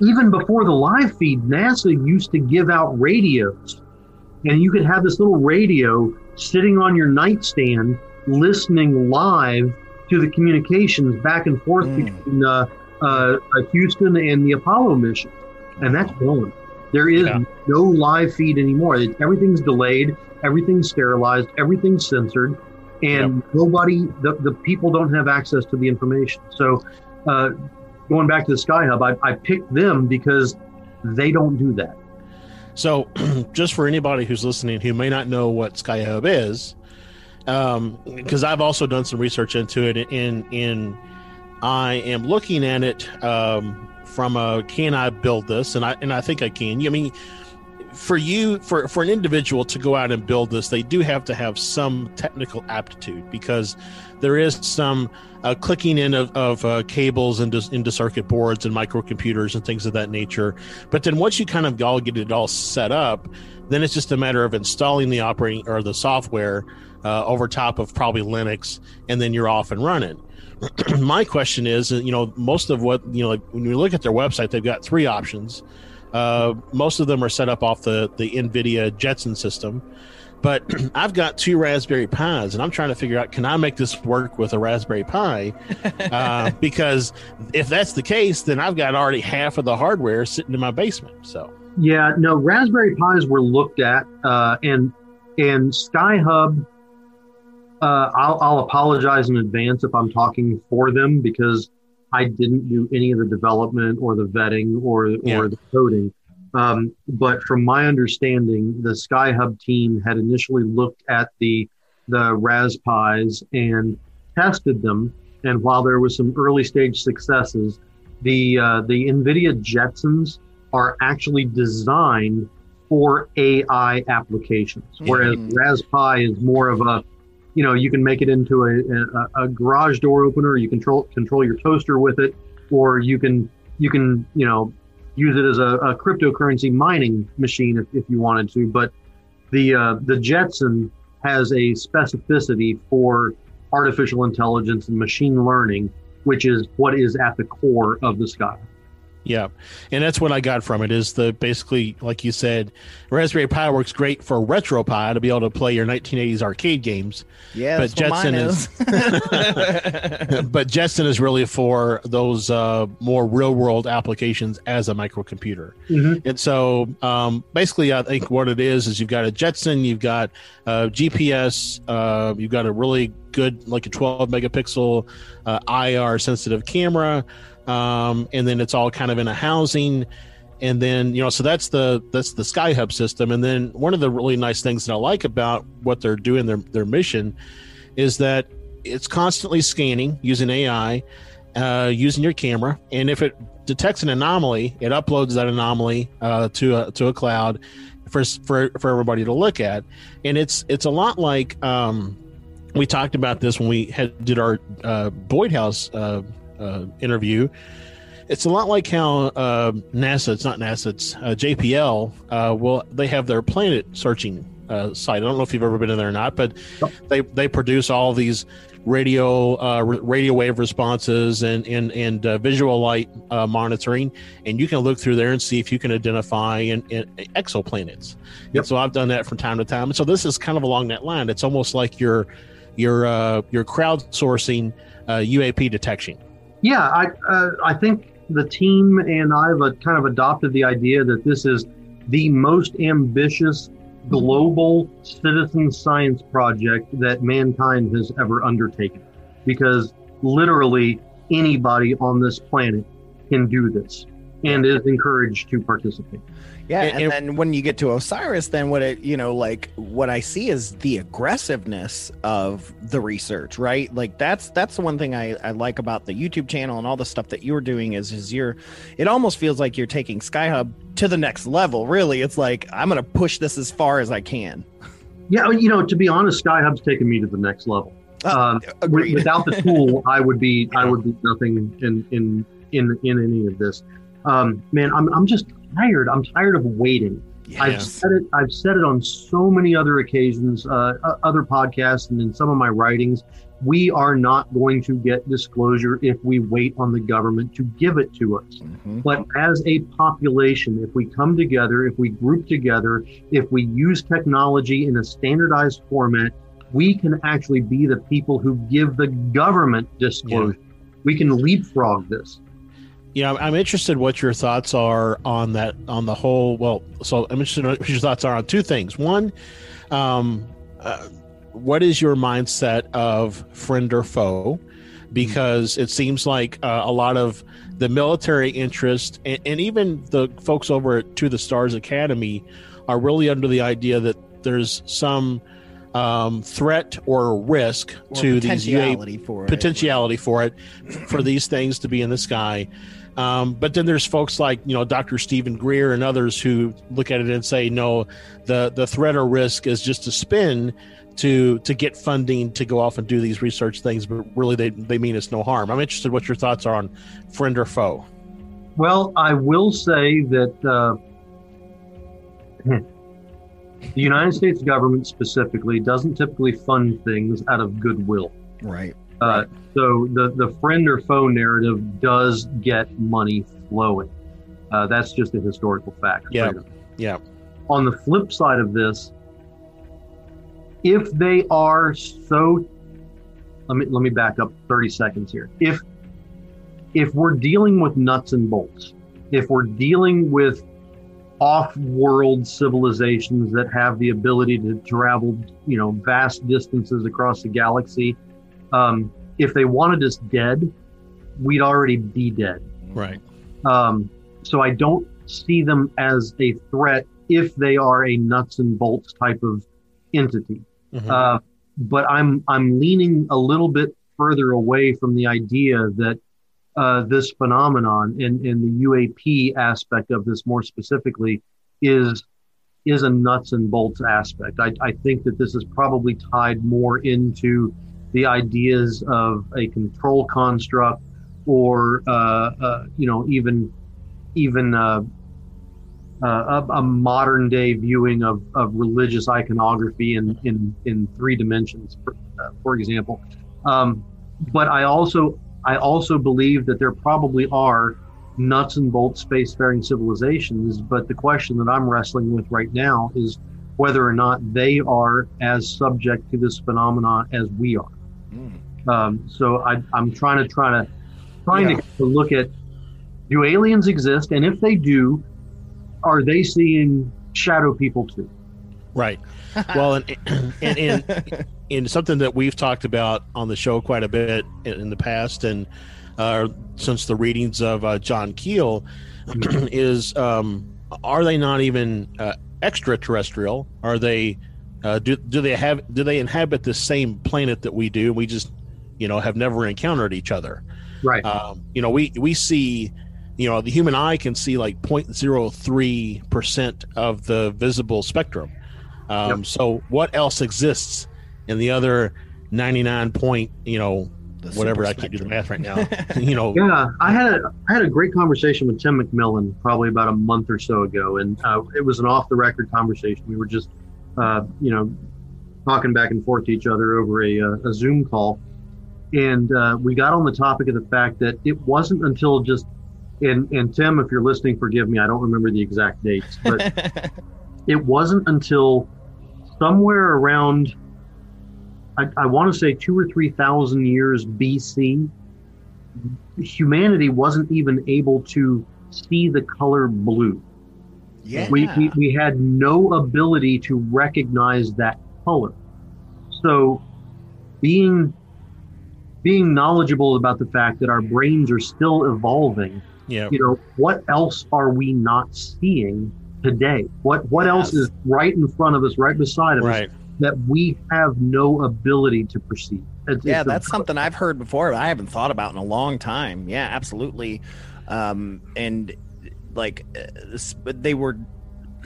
Even before the live feed, NASA used to give out radios, and you could have this little radio sitting on your nightstand, listening live to the communications back and forth Mm. between uh, uh, uh, Houston and the Apollo mission, and that's gone. There is Yeah. no live feed anymore. It- Everything's delayed, everything's sterilized, everything's censored, and nobody, the, the people don't have access to the information. So, uh, going back to the Sky Hub, I, I picked them because they don't do that. So, just for anybody who's listening who may not know what Sky Hub is, because I've also done some research into it, and and I am looking at it um, from a can I build this, and I and I think I can. I mean, for you, for for an individual to go out and build this, they do have to have some technical aptitude because there is some uh, clicking in of, of uh, cables into, into circuit boards and microcomputers and things of that nature. But then once you kind of all get it all set up, then it's just a matter of installing the operating or the software uh, over top of probably Linux, and then you're off and running. My question is, uh, you know, most of what you know, like when you look at their website, they've got three options. Uh, most of them are set up off the the NVIDIA Jetson system, but I've got two Raspberry Pis, and I'm trying to figure out can I make this work with a Raspberry Pi? uh, because if that's the case, then I've got already half of the hardware sitting in my basement. So Yeah, no, Raspberry Pis were looked at, uh, and and SkyHub. Uh, I'll, I'll apologize in advance if I'm talking for them because I didn't do any of the development or the vetting or Yeah. or the coding. Um, but from my understanding, the SkyHub team had initially looked at the the Raspis and tested them. And while there was some early stage successes, the uh, the NVIDIA Jetsons are actually designed for AI applications, whereas Mhm. Raspberry is more of a, you know, you can make it into a, a, a garage door opener. You control control your toaster with it, or you can you can you know use it as a, a cryptocurrency mining machine if, if you wanted to. But the uh, the Jetson has a specificity for artificial intelligence and machine learning, which is what is at the core of the Sky. Yeah, and that's what I got from it is the basically like you said, Raspberry Pi works great for RetroPie to be able to play your 1980s arcade games. Yeah, but that's what Jetson mine is, is. but Jetson is really for those uh, more real world applications as a microcomputer. Mhm. And so, um, basically, I think what it is is you've got a Jetson, you've got uh, GPS, uh, you've got a really good, like a 12 megapixel uh, IR sensitive camera, um, and then it's all kind of in a housing. And then you know, so that's the that's the SkyHub system. And then one of the really nice things that I like about what they're doing their their mission is that it's constantly scanning using AI, uh, using your camera, and if it detects an anomaly, it uploads that anomaly uh, to a to a cloud for for for everybody to look at, and it's it's a lot like um, we talked about this when we had did our uh, Boyd House uh, uh, interview. It's a lot like how uh, NASA. It's not NASA. It's uh, JPL. Uh, well, they have their planet searching uh, site. I don't know if you've ever been in there or not, but they they produce all these radio uh, radio wave responses and and and uh, visual light uh, monitoring, and you can look through there and see if you can identify exoplanets. And so I've done that from time to time. And so this is kind of along that line. It's almost like you're you're uh, you're crowdsourcing uh, UAP detection. Yeah, I uh, I think the team and I've kind of adopted the idea that this is the most ambitious global citizen science project that mankind has ever undertaken, because literally anybody on this planet can do this and is encouraged to participate. Yeah, And- and, then when you get to Osiris, then what it you know like what I see is the aggressiveness of the research, right? Like that's that's the one thing I, I like about the YouTube channel and all the stuff that you're doing is is you're it almost feels like you're taking SkyHub to the next level. Really, it's like I'm gonna push this as far as I can. Yeah, you know, to be honest, SkyHub's taken me to the next level. Um, wi- without the tool, I would be I would be nothing in in in in any of this. Um, man, I'm I'm just tired. I'm tired of waiting. I've said it. I've said it on so many other occasions, uh, other podcasts, and in some of my writings. We are not going to get disclosure if we wait on the government to give it to us. But as a population, if we come together, if we group together, if we use technology in a standardized format, we can actually be the people who give the government disclosure. We can leapfrog this. Yeah, I'm- I'm interested what your thoughts are on that on the whole. Well, so I'm interested in what your thoughts are on two things. One, um, uh, what is your mindset of friend or foe? Because it seems like uh, a lot of the military interest and, and even the folks over at To the Stars Academy are really under the idea that there's some um, threat or risk Or to these UA potentiality for it. potentiality for it for these things to be in the sky. Um, but then there's folks like you know Dr. Steven Greer and others who look at it and say no, the the threat or risk is just a spin to to get funding to go off and do these research things, but really they they mean it's no harm. I'm interested what your thoughts are on friend or foe. Well, I will say that uh, the United States government specifically doesn't typically fund things out of goodwill. Right. Uh, so the, the friend or foe narrative does get money flowing. Uh, that's just a historical fact. Yeah. Freedom. Yeah. On the flip side of this, if they are so, let me let me back up 30 seconds here. If if we're dealing with nuts and bolts, if we're dealing with off-world civilizations that have the ability to travel, you know, vast distances across the galaxy, um, if they wanted us dead, we'd already be dead. Right. Um, so I don't see them as a threat if they are a nuts and bolts type of entity. Mhm. Uh, but I'm I'm leaning a little bit further away from the idea that uh, this phenomenon and, and the UAP aspect of this more specifically is is a nuts and bolts aspect. I, I think that this is probably tied more into the ideas of a control construct or uh, uh, you know even even uh, uh, a, a modern day viewing of, of religious iconography in, in, in three dimensions, for, uh, for example. Um, but I also I also believe that there probably are nuts and bolts spacefaring civilizations. But the question that I'm wrestling with right now is whether or not they are as subject to this phenomenon as we are. Um, so I, I'm trying to try to trying Yeah. to, to look at do aliens exist, and if they do, are they seeing shadow people too? Right. Well, and and, and and something that we've talked about on the show quite a bit in, in the past, and uh, since the readings of uh, John Keel, is um, are they not even uh, extraterrestrial? Are they? Uh, do do they have? Do they inhabit the same planet that we do? We just, you know, have never encountered each other. Right. Um, you know, we we see, you know, the human eye can see like 0.03 percent of the visible spectrum. Um, So, what else exists in the other ninety nine point, you know, The whatever. I can't do the math right now. you know, Yeah, I had a I had a great conversation with Tim McMillan probably about a month or so ago, and uh, it was an off the record conversation. We were just, uh, you know, talking back and forth to each other over a, uh, a Zoom call, and uh, we got on the topic of the fact that it wasn't until just, and and Tim, if you're listening, forgive me, I don't remember the exact dates, but it wasn't until somewhere around I, I want to say two or three thousand years BC, humanity wasn't even able to see the color blue. Yeah. We, we, we had no ability to recognize that color. So being being knowledgeable about the fact that our brains are still evolving, yeah, you know, what else are we not seeing today? What what else is right in front of us, right beside of us that we have no ability to perceive? It's- yeah it's a- that's something i've heard before but i haven't thought about in a long time yeah absolutely um and like uh, this- but they were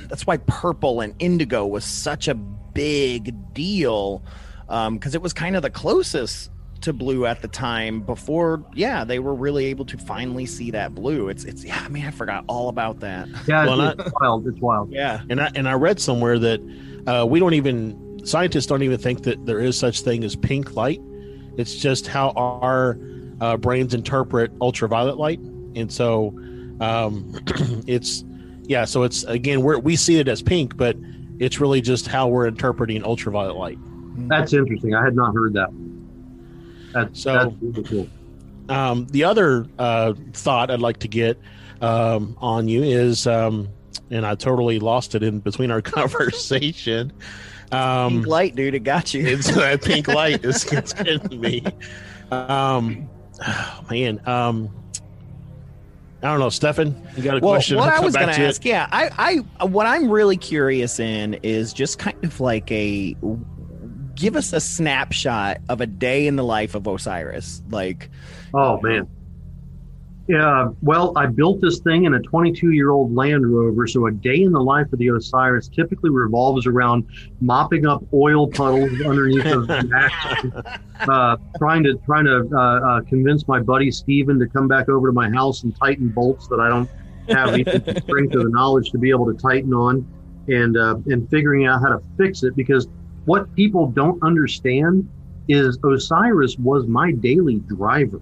that's why purple and indigo was such a big deal um because it was kind of the closest to blue at the time before yeah they were really able to finally see that blue it's it's yeah i mean i forgot all about that Yeah, Well, it's, it's wild. It's wild. yeah And I and I read somewhere that uh, we don't even scientists don't even think that there is such thing as pink light. It's just how our uh, brains interpret ultraviolet light, and so um, it's yeah. So it's again we we see it as pink, but it's really just how we're interpreting ultraviolet light. That's interesting. I had not heard that. That's, So- that's really cool. Um, the other uh, thought I'd like to get um, on you is, um, and I totally lost it in between our conversation. Um, pink light dude it got you it's that pink light is it's getting me. Um, oh, man. Um, I don't know, Stefan. You got a well, question? what I'll I was going to to it. ask, yeah, I, I, what I'm really curious in is just kind of like a, give us a snapshot of a day in the life of Osiris. Like, Oh man. Yeah. Well, I built this thing in a 22 year old Land Rover. So a day in the life of the Osiris typically revolves around mopping up oil puddles underneath of the uh, trying to trying to uh, uh, convince my buddy Steven to come back over to my house and tighten bolts that I don't have even the strength or the knowledge to be able to tighten on, and uh, and figuring out how to fix it because what people don't understand is Osiris was my daily driver.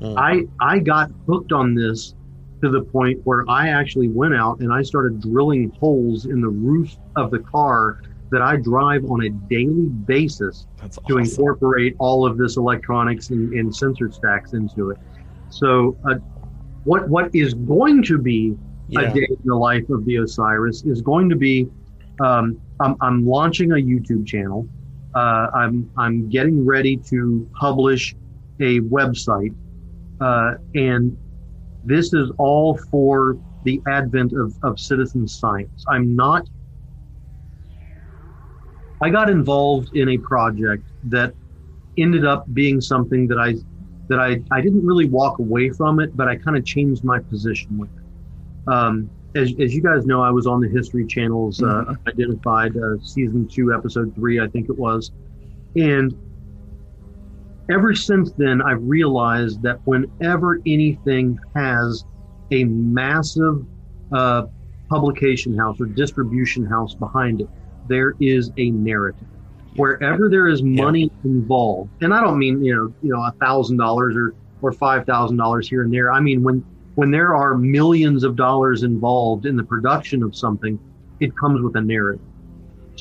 Mm. I I got hooked on this to the point where I actually went out and I started drilling holes in the roof of the car that I drive on a daily basis that's to incorporate all of this electronics and, and sensor stacks into it. So, uh, what what is going to be Yeah. a day in the life of the Osiris is going to be um, I'm, I'm launching a YouTube channel. Uh, I'm I'm getting ready to publish a website, uh, and this is all for the advent of, of citizen science. I'm not. I got involved in a project that ended up being something that I that I, I didn't really walk away from it, but I kind of changed my position with it. Um, as, as you guys know, I was on the History Channel's uh, identified uh, season two, episode three, I think it was. And ever since then, I've realized that whenever anything has a massive uh, publication house or distribution house behind it, there is a narrative. Wherever there is money involved, and I don't mean you know you know a thousand dollars or or five thousand dollars here and there. I mean when when there are millions of dollars involved in the production of something, it comes with a narrative.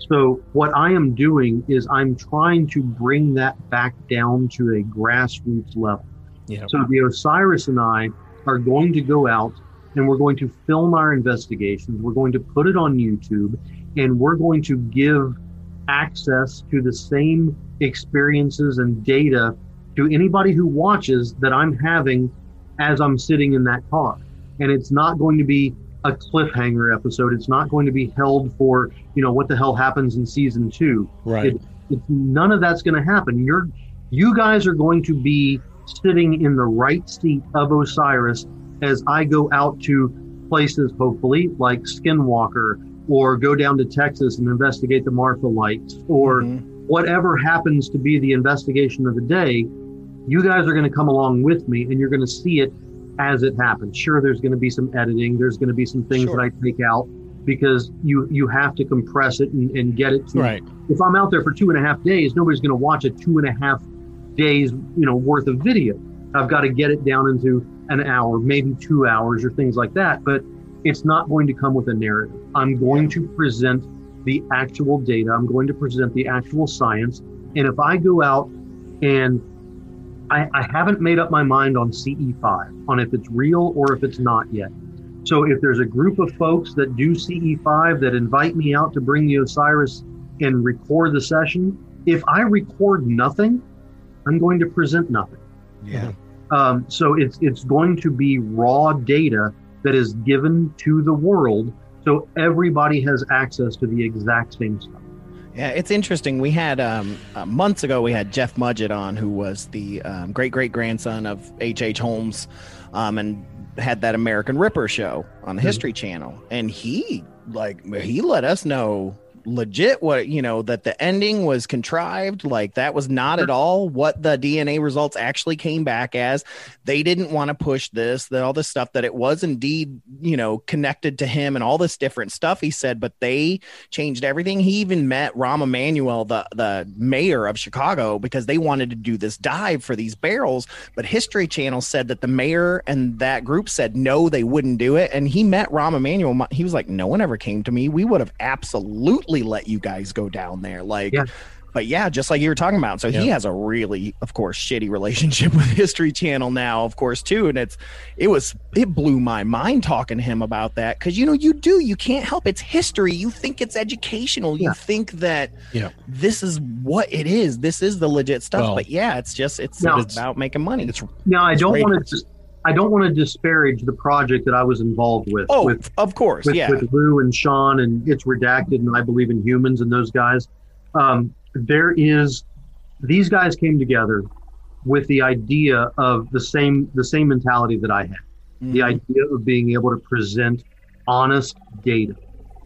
So what I am doing is I'm trying to bring that back down to a grassroots level. Yeah. So the Osiris and I are going to go out and we're going to film our investigations. We're going to put it on YouTube and we're going to give access to the same experiences and data to anybody who watches that I'm having as I'm sitting in that car. And it's not going to be a cliffhanger episode. It's not going to be held for, you know, what the hell happens in season two. Right. It, it's none of that's going to happen. You're, you guys are going to be sitting in the right seat of Osiris as I go out to places, hopefully, like Skinwalker, or go down to Texas and investigate the Marfa Lights, or mm-hmm. whatever happens to be the investigation of the day, you guys are going to come along with me and you're going to see it as it happens. Sure, there's going to be some editing. There's going to be some things Sure. that I take out because you you have to compress it and, and get it to. Right. If I'm out there for two and a half days, nobody's going to watch a two and a half days, you know, worth of video. I've got to get it down into an hour, maybe two hours, or things like that. But it's not going to come with a narrative. I'm going to present the actual data. I'm going to present the actual science. And if I go out and I, I haven't made up my mind on CE5, on if it's real or if it's not yet. So if there's a group of folks that do CE5 that invite me out to bring the Osiris and record the session, if I record nothing, I'm going to present nothing. Yeah. Um, so it's it's going to be raw data that is given to the world, so everybody has access to the exact same stuff. Yeah, it's interesting. We had um, uh, months ago we had Jeff Mudgett on, who was the um, great great grandson of H. H. Holmes, um, and had that American Ripper show on the History Channel, and he like he let us know legit what you know that the ending was contrived like that was not at all what the dna results actually came back as. They didn't want to push this that all this stuff that it was indeed you know connected to him and all this different stuff he said but they changed everything. He even met Rahm Emanuel the the mayor of Chicago because they wanted to do this dive for these barrels. But History Channel said that the mayor and that group said no they wouldn't do it. And he met Rahm Emanuel he was like no one ever came to me. We would have absolutely let you guys go down there like Yeah. but yeah, just like you were talking about. So he has a really, of course, shitty relationship with History Channel now, of course, too. And it's, it was, it blew my mind talking to him about that. Cause you know, you do, you can't help it's history. You think it's educational. You Yeah. think that Yeah. this is what it is. This is the legit stuff. But yeah, it's just, it's, No. it's about making money. It's Now, I don't want to. I don't want to disparage the project that I was involved with. oh, with of course. with, yeah. with Lou and Sean and It's Redacted and I Believe in Humans and those guys. Um, there is these guys came together with the idea of the same the same mentality that I had. The Mhm. idea of being able to present honest data.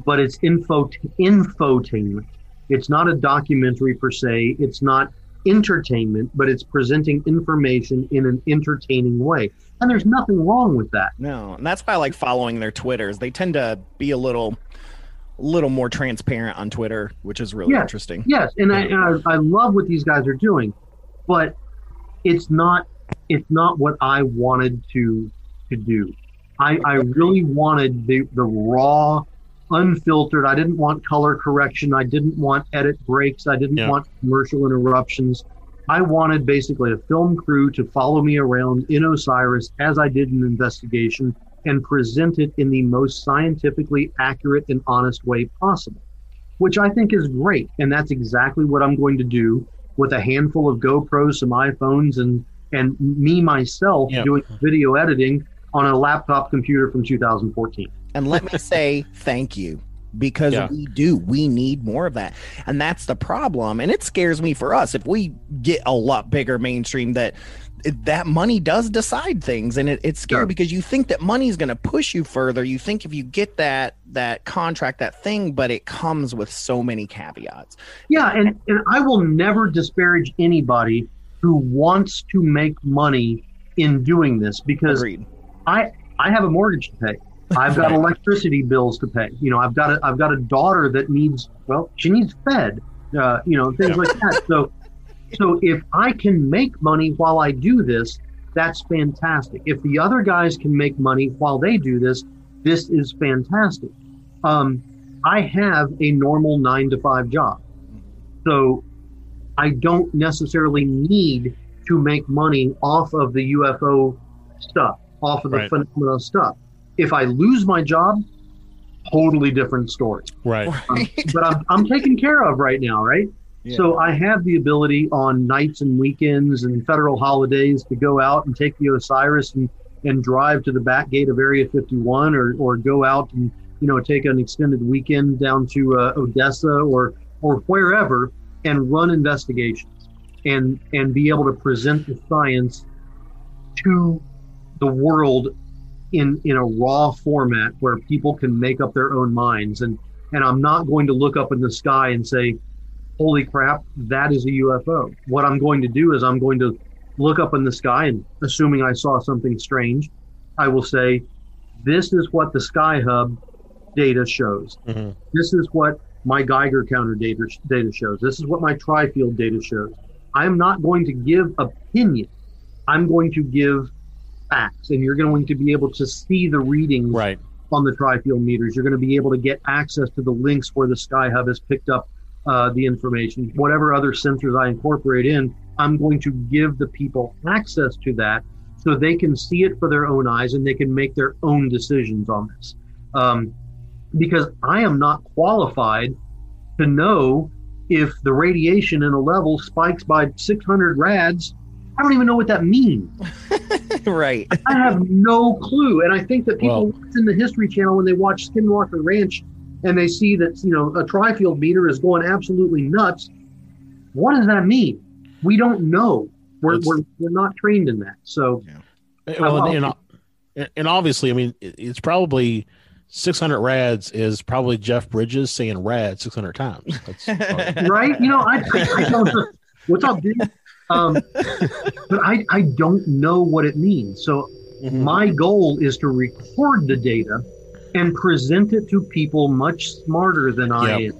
But it's info infotainment. It's not a documentary per se. It's not entertainment, but it's presenting information in an entertaining way. And there's nothing wrong with that. No, and that's why I like following their Twitters. They tend to be a little, little more transparent on Twitter, which is really Yeah. interesting. Yes, and, I, and I, I love what these guys are doing, but it's not it's not what I wanted to to do. I, I really wanted the the raw, unfiltered. I didn't want color correction. I didn't want edit breaks. I didn't Yeah. want commercial interruptions. I wanted basically a film crew to follow me around in Osiris as I did an investigation and present it in the most scientifically accurate and honest way possible which I think is great. And that's exactly what I'm going to do with a handful of GoPros, some iPhones, and and me myself doing video editing on a laptop computer from 2014. And let me say thank you because Yeah. we do. We need more of that. And that's the problem. And it scares me for us if we get a lot bigger mainstream that that money does decide things and it, it's scary Sure. because you think that money is going to push you further you think if you get that that contract that thing but it comes with so many caveats Yeah, and, and I will never disparage anybody who wants to make money in doing this because agreed I I have a mortgage to pay. I've got electricity bills to pay. You know, I've got a I've got a daughter that needs well, she needs fed. Uh, you know, things like that. So so if I can make money while I do this, that's fantastic. If the other guys can make money while they do this, this is fantastic. Um, I have a normal nine to five job, so I don't necessarily need to make money off of the UFO stuff, off of the Right. phenomena stuff. If I lose my job, totally different story. right. Um, but I'm, I'm taken care of right now, right? So I have the ability on nights and weekends and federal holidays to go out and take the Osiris and, and drive to the back gate of Area 51 or, or go out and, you know, take an extended weekend down to uh, Odessa or, or wherever and run investigations and, and be able to present the science to the world in, in a raw format where people can make up their own minds. And, and I'm not going to look up in the sky and say, holy crap, that is a UFO. What I'm going to do is I'm going to look up in the sky and assuming I saw something strange, I will say, this is what the Sky Hub data shows. Mm-hmm. This is what my Geiger counter data, data shows. This is what my tri-field data shows. I'm not going to give opinion. I'm going to give facts, and you're going to be able to see the readings Right. on the tri-field meters. You're going to be able to get access to the links where the Sky Hub has picked up uh, the information. Whatever other sensors I incorporate in, I'm going to give the people access to that so they can see it for their own eyes and they can make their own decisions on this. Um, because I am not qualified to know if the radiation in a level spikes by 600 rads. I don't even know what that means. right. I have no clue. And I think that people Well- watch in the History Channel when they watch Skinwalker Ranch and they see that, you know, a tri-field meter is going absolutely nuts. What does that mean? We don't know. We're, we're, we're not trained in that. So, eh, Well, and, and, and obviously, I mean, it's probably 600 rads is probably Jeff Bridges saying rad 600 times. That's right? You know, I, I, I don't know. What's up, dude? Um, but I, I don't know what it means. So my goal is to record the data and present it to people much smarter than I am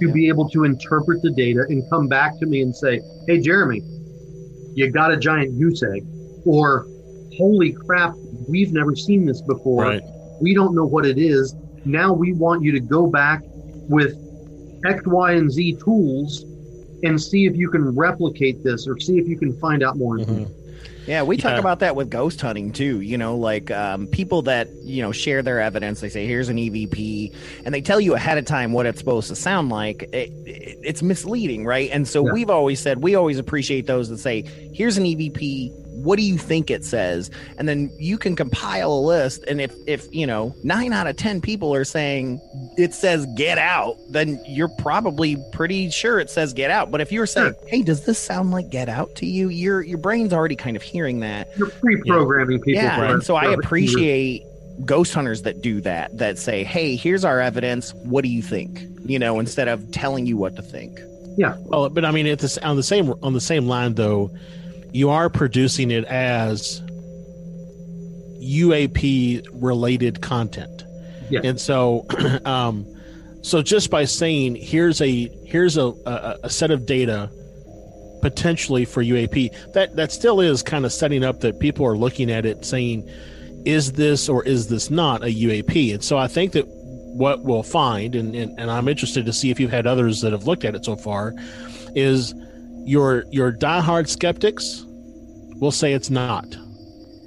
to be able to interpret the data and come back to me and say, hey, Jeremy, you got a giant goose egg. Or, holy crap, we've never seen this before. Right. We don't know what it is. Now we want you to go back with X, Y, and Z tools and see if you can replicate this or see if you can find out more information. Yeah, we talk Yeah. about that with ghost hunting too. You know, like um, people that you know share their evidence. They say, "Here's an EVP," and they tell you ahead of time what it's supposed to sound like. It, it, it's misleading, right? And so Yeah. we've always said we always appreciate those that say, "Here's an EVP. What do you think it says?" And then you can compile a list. And if if you know nine out of ten people are saying it says "get out," then you're probably pretty sure it says "get out." But if you're saying, "Hey, does this sound like "get out" to you?" Your your brain's already kind of hearing that. You're pre-programming people. Yeah, and so I appreciate ghost hunters that do that. That say, "Hey, here's our evidence. What do you think?" You know, instead of telling you what to think. Yeah. Well, but I mean, at this on the same on the same line though, you are producing it as UAP related content, Yeah. and so, um, so just by saying here's a here's a, a a set of data potentially for UAP, that that still is kind of setting up that people are looking at it saying, is this or is this not a UAP? And so I think that what we'll find, and, and, and I'm interested to see if you've had others that have looked at it so far, is your your diehard skeptics will say it's not.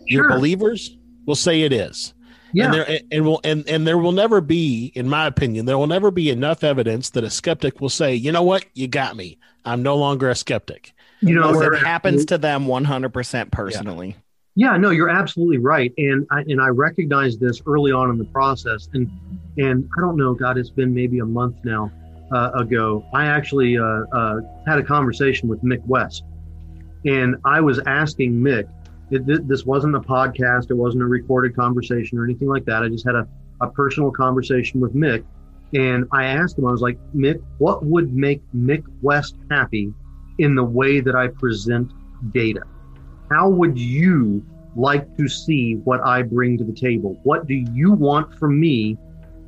Your Sure. believers will say it is. Yeah. And there and will and, and there will never be, in my opinion, there will never be enough evidence that a skeptic will say, you know what, you got me. I'm no longer a skeptic. you know, it happens to them 100% personally. Yeah, no, you're absolutely right, and I, and I recognized this early on in the process, and and I don't know, God, it's been maybe a month now uh, ago. I actually uh, uh, had a conversation with Mick West, and I was asking Mick. It, this wasn't a podcast. It wasn't a recorded conversation or anything like that. I just had a, a personal conversation with Mick, and I asked him. I was like, Mick, what would make Mick West happy in the way that I present data? how would you like to see what I bring to the table? What do you want from me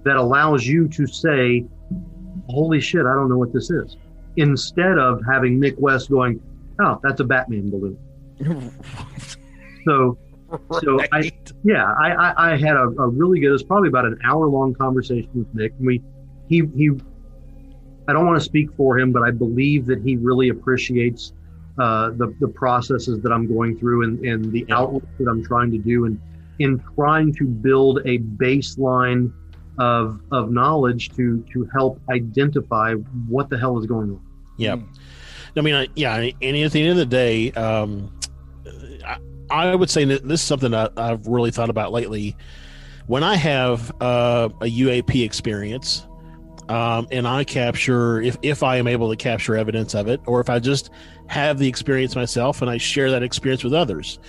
that allows you to say, holy shit, I don't know what this is? Instead of having Mick West going, oh, that's a Batman balloon. So, so I, yeah, I, I, I had a, a really good, it was probably about an hour long conversation with Mick. And we, he, he, I don't want to speak for him, but I believe that he really appreciates uh, the the processes that I'm going through and, and the outlook that I'm trying to do, and in trying to build a baseline of of knowledge to to help identify what the hell is going on. Yeah. I mean, I, yeah, and at the end of the day, um, I, I would say that this is something that I've really thought about lately. When I have uh, a UAP experience, um, and I capture, if, if I am able to capture evidence of it, or if I just have the experience myself and I share that experience with others,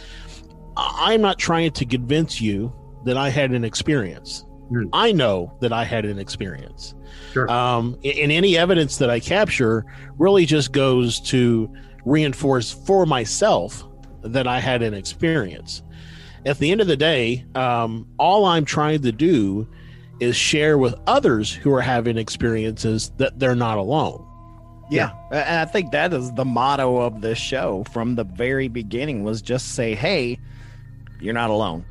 I'm not trying to convince you that I had an experience. Mm. I know that I had an experience. Sure. Um, and any evidence that I capture really just goes to reinforce for myself that I had an experience. At the end of the day, um, all I'm trying to do is share with others who are having experiences that they're not alone. Yeah. And I think that is the motto of this show from the very beginning was just say, hey, you're not alone.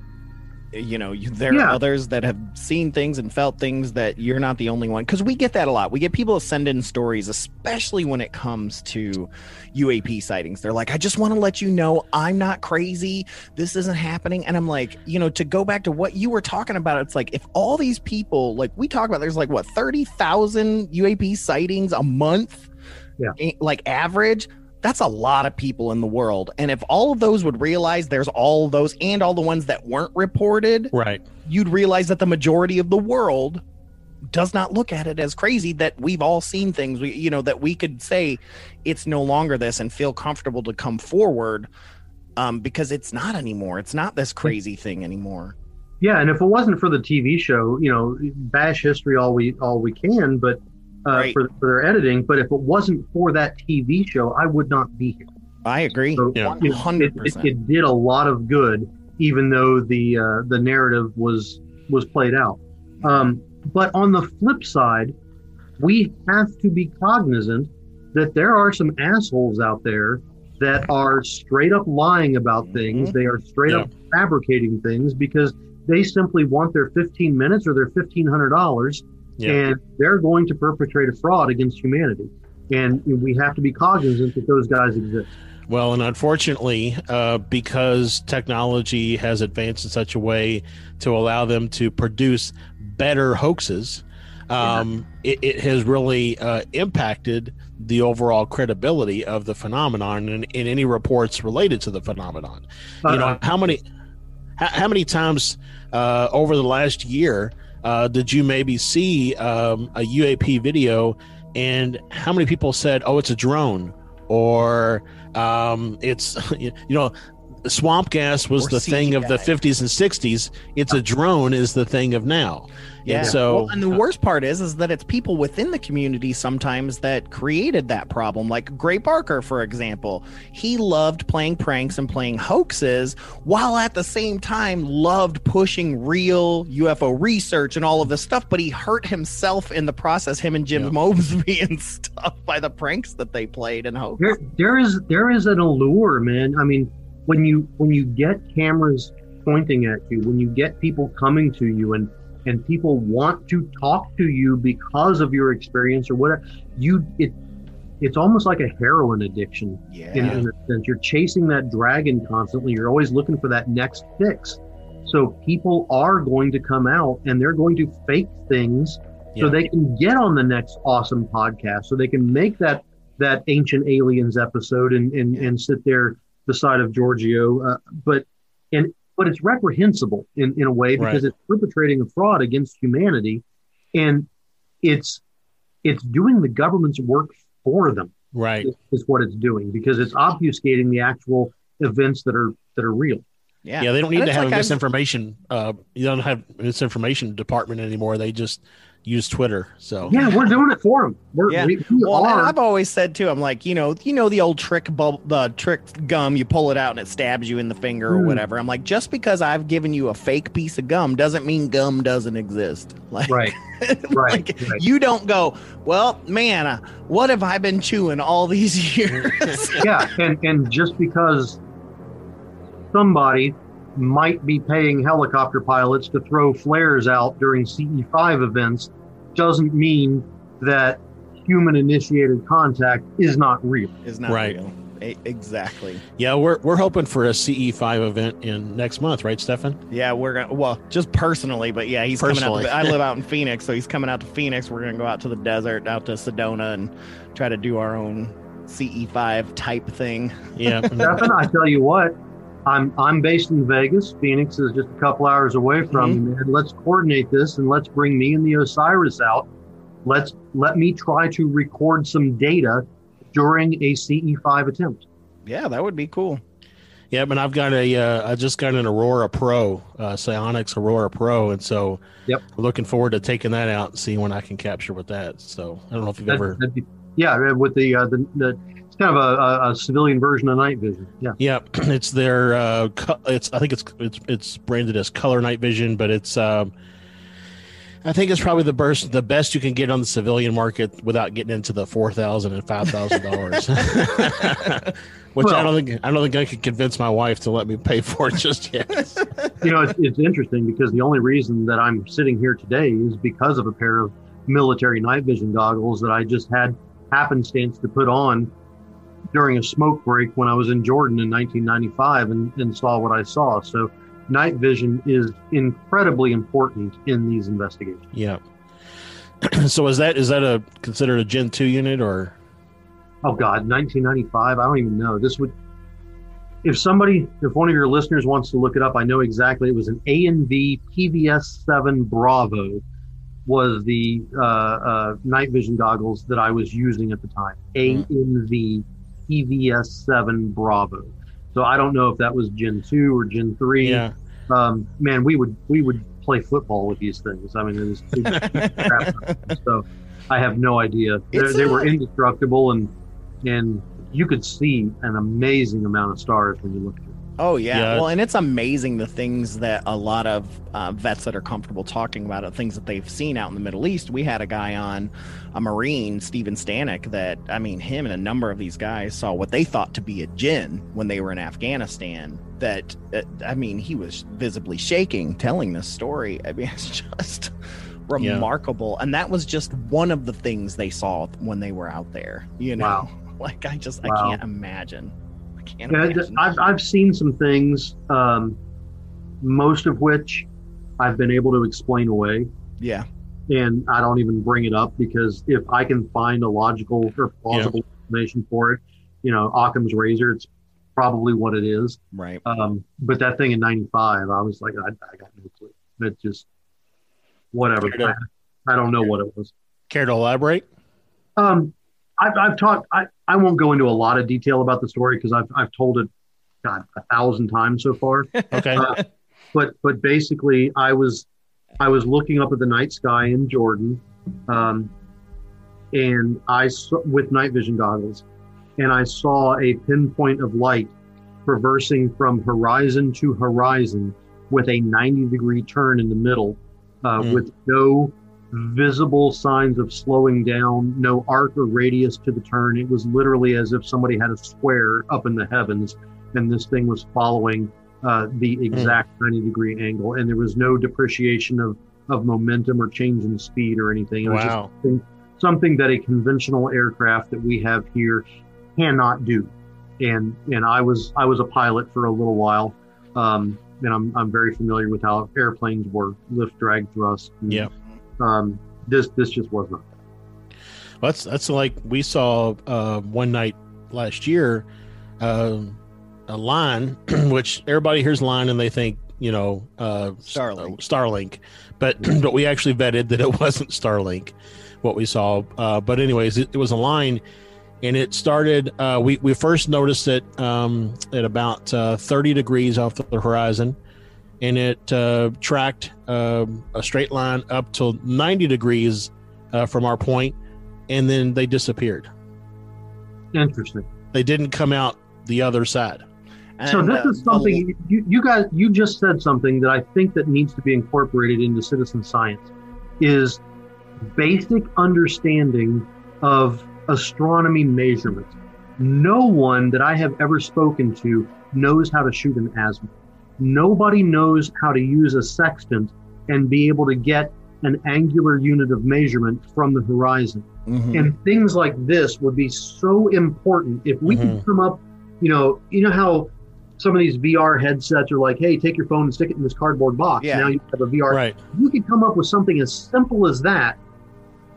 You know, you, there Yeah. are others that have seen things and felt things that you're not the only one. Because we get that a lot. We get people to send in stories, especially when it comes to UAP sightings. They're like, I just want to let you know I'm not crazy. This isn't happening. And I'm like, you know, to go back to what you were talking about, it's like if all these people, like we talk about, there's like what, 30,000 UAP sightings a month? Yeah. like average that's a lot of people in the world. And if all of those would realize there's all those and all the ones that weren't reported Right. you'd realize that the majority of the world does not look at it as crazy that we've all seen things. We you know that we could say it's no longer this and feel comfortable to come forward um because it's not anymore. It's not this crazy thing anymore. Yeah, and if it wasn't for the TV show, you know, bash history all we all we can, but uh, Right. for, for their editing. But if it wasn't for that TV show, I would not be here. i agree So, Yeah. you it, it, 100%. it did a lot of good, even though the uh, the narrative was was played out. Um, but on the flip side, we have to be cognizant that there are some assholes out there that are straight up lying about things. They are straight up fabricating things because they simply want their 15 minutes or their $1,500 Yeah. and they're going to perpetrate a fraud against humanity. And we have to be cognizant that those guys exist. Well, and unfortunately, uh, because technology has advanced in such a way to allow them to produce better hoaxes, um, it, it has really uh, impacted the overall credibility of the phenomenon and in any reports related to the phenomenon. You know, Uh, how many how, how many times uh, over the last year uh, did you maybe see um, a UAP video and how many people said, "Oh, it's a drone," or um, "It's you know." Swamp gas was Or the thing of the 50s and 60s. It's a drone is the thing of now. Yeah. And so Well, and the uh, worst part is, is that it's people within the community sometimes that created that problem. Like Gray Barker, for example, he loved playing pranks and playing hoaxes, while at the same time loved pushing real UFO research and all of this stuff. But he hurt himself in the process. Him and Jim Yeah. Moseley and stuff by the pranks that they played and hoaxed. there, there is there is an allure, man. I mean, when you when you get cameras pointing at you, when you get people coming to you, and and people want to talk to you because of your experience or whatever, you it it's almost like a heroin addiction Yeah. in, in a sense. You're chasing that dragon constantly. You're always looking for that next fix. So people are going to come out and they're going to fake things so Yeah. they can get on the next awesome podcast. So they can make that that ancient aliens episode and and, and sit there beside of Giorgio. Uh, but and but it's reprehensible in, in a way because Right. it's perpetrating a fraud against humanity, and it's it's doing the government's work for them right. is, is what it's doing because it's obfuscating the actual events that are that are real. Yeah. Yeah, they don't need And to have like a I've- misinformation. Uh, you don't have misinformation department anymore. They just use Twitter. So Yeah, we're doing it for them. We're, Yeah. we, we Well, and. I've always said too. I'm like, you know, you know the old trick bubble, the trick gum. You pull it out and it stabs you in the finger or Mm. whatever. I'm like, just because I've given you a fake piece of gum doesn't mean gum doesn't exist. Like, Right, right, like, right. you don't go. Well, man, uh, what have I been chewing all these years? yeah, and and just because somebody might be paying helicopter pilots to throw flares out during CE5 events doesn't mean that human initiated contact is not real. is not Right. real. E- exactly. yeah, we're we're hoping for a CE5 event in next month, right, Stefan? Yeah, we're gonna. Well, just personally, but yeah, he's Personally. coming out. To, I live out in Phoenix, so he's coming out to Phoenix. We're gonna go out to the desert, out to Sedona, and try to do our own CE5 type thing. Yeah. Stefan, I tell you what, I'm I'm based in Vegas. Phoenix is just a couple hours away from Mm-hmm. me, man. Let's coordinate this and let's bring me and the Osiris out. Let's let me try to record some data during a CE5 attempt. Yeah, that would be cool. Yeah, but I've got a. Uh, I just got an Aurora Pro, uh, SiOnyx Aurora Pro, and so Yep. I'm looking forward to taking that out and seeing when I can capture with that. So I don't know if you've That- ever. be- yeah, with the, uh, the the kind of a, a, civilian version of night vision. Yeah. Yeah, it's their. Uh, co- it's I think it's it's it's branded as Color Night Vision, but it's. Um, I think it's probably the best the best you can get on the civilian market without getting into the four thousand and five thousand dollars. Which I don't think I don't think I could convince my wife to let me pay for it just yet. you know, it's, it's interesting because the only reason that I'm sitting here today is because of a pair of military night vision goggles that I just had happenstance to put on during a smoke break when I was in Jordan in 1995 and, and saw what I saw. So, night vision is incredibly important in these investigations. Yeah. so is that is that a considered a Gen two unit or? Oh God, 1995. I don't even know. This would, if somebody, if one of your listeners wants to look it up, I know exactly. It was an A and V PVS seven Bravo, was the uh, uh, night vision goggles that I was using at the time. A PVS seven Bravo. So I don't know if that was Gen two or Gen three. Yeah. Um, man, we would we would play football with these things. I mean, it was. It, so I have no idea. They, they were indestructible and and you could see an amazing amount of stars when you looked. Oh yeah. Yeah. Well, and it's amazing the things that a lot of uh, vets that are comfortable talking about it, things that they've seen out in the Middle East. We had a guy on, a Marine, Steven Stanek, that I mean, him and a number of these guys saw what they thought to be a jinn when they were in Afghanistan. That uh, I mean, he was visibly shaking telling this story. I mean, it's just remarkable, and that was just one of the things they saw when they were out there. You know, Wow. like I just Wow. I can't imagine. I can't Yeah, imagine. I've I've seen some things, um, most of which I've been able to explain away. yeah. and I don't even bring it up because if I can find a logical or plausible explanation for it, you know, Occam's razor, it's probably what it is. Right. Um, but that thing in '95, I was like, I, I got no clue. It just whatever. To- I, I don't know what it was. Care to elaborate? Um, I've, I've talked. I, I won't go into a lot of detail about the story because I've I've told it, God, a thousand times so far. Okay. Uh, but but basically, I was I was looking up at the night sky in Jordan, um, and I saw, with night vision goggles, and I saw a pinpoint of light traversing from horizon to horizon with a 90 degree turn in the middle, uh, Mm. with no visible signs of slowing down, no arc or radius to the turn. It was literally as if somebody had a square up in the heavens, and this thing was following uh, the exact 90 degree angle, and there was no depreciation of, of momentum or change in speed or anything. It was just Wow. something, something that a conventional aircraft that we have here cannot do. And and I was I was a pilot for a little while, um, and I'm I'm very familiar with how airplanes work, lift, drag, thrust. and, Yeah. Um, this this just was not. Well, that's that's like we saw uh, one night last year, um, a line which everybody hears line and they think you know uh, Starlink. Starlink, but but we actually vetted that it wasn't Starlink, what we saw. Uh, but anyways, it, it was a line, and it started. Uh, we we first noticed it um, at about uh, thirty degrees off the horizon, and it uh, tracked um a straight line up till ninety degrees uh, from our point, and then they disappeared. Interesting. They didn't come out the other side. so this uh, is something you, you guys you just said something that I think that needs to be incorporated into citizen science is basic understanding of astronomy measurements. No one that I have ever spoken to knows how to shoot an azimuth. Nobody knows how to use a sextant and be able to get an angular unit of measurement from the horizon. mhm. And things like this would be so important if we could come up, you know, you know how some of these VR headsets are like, hey, take your phone and stick it in this cardboard box. Yeah. Now you have a VR. Right. You could come up with something as simple as that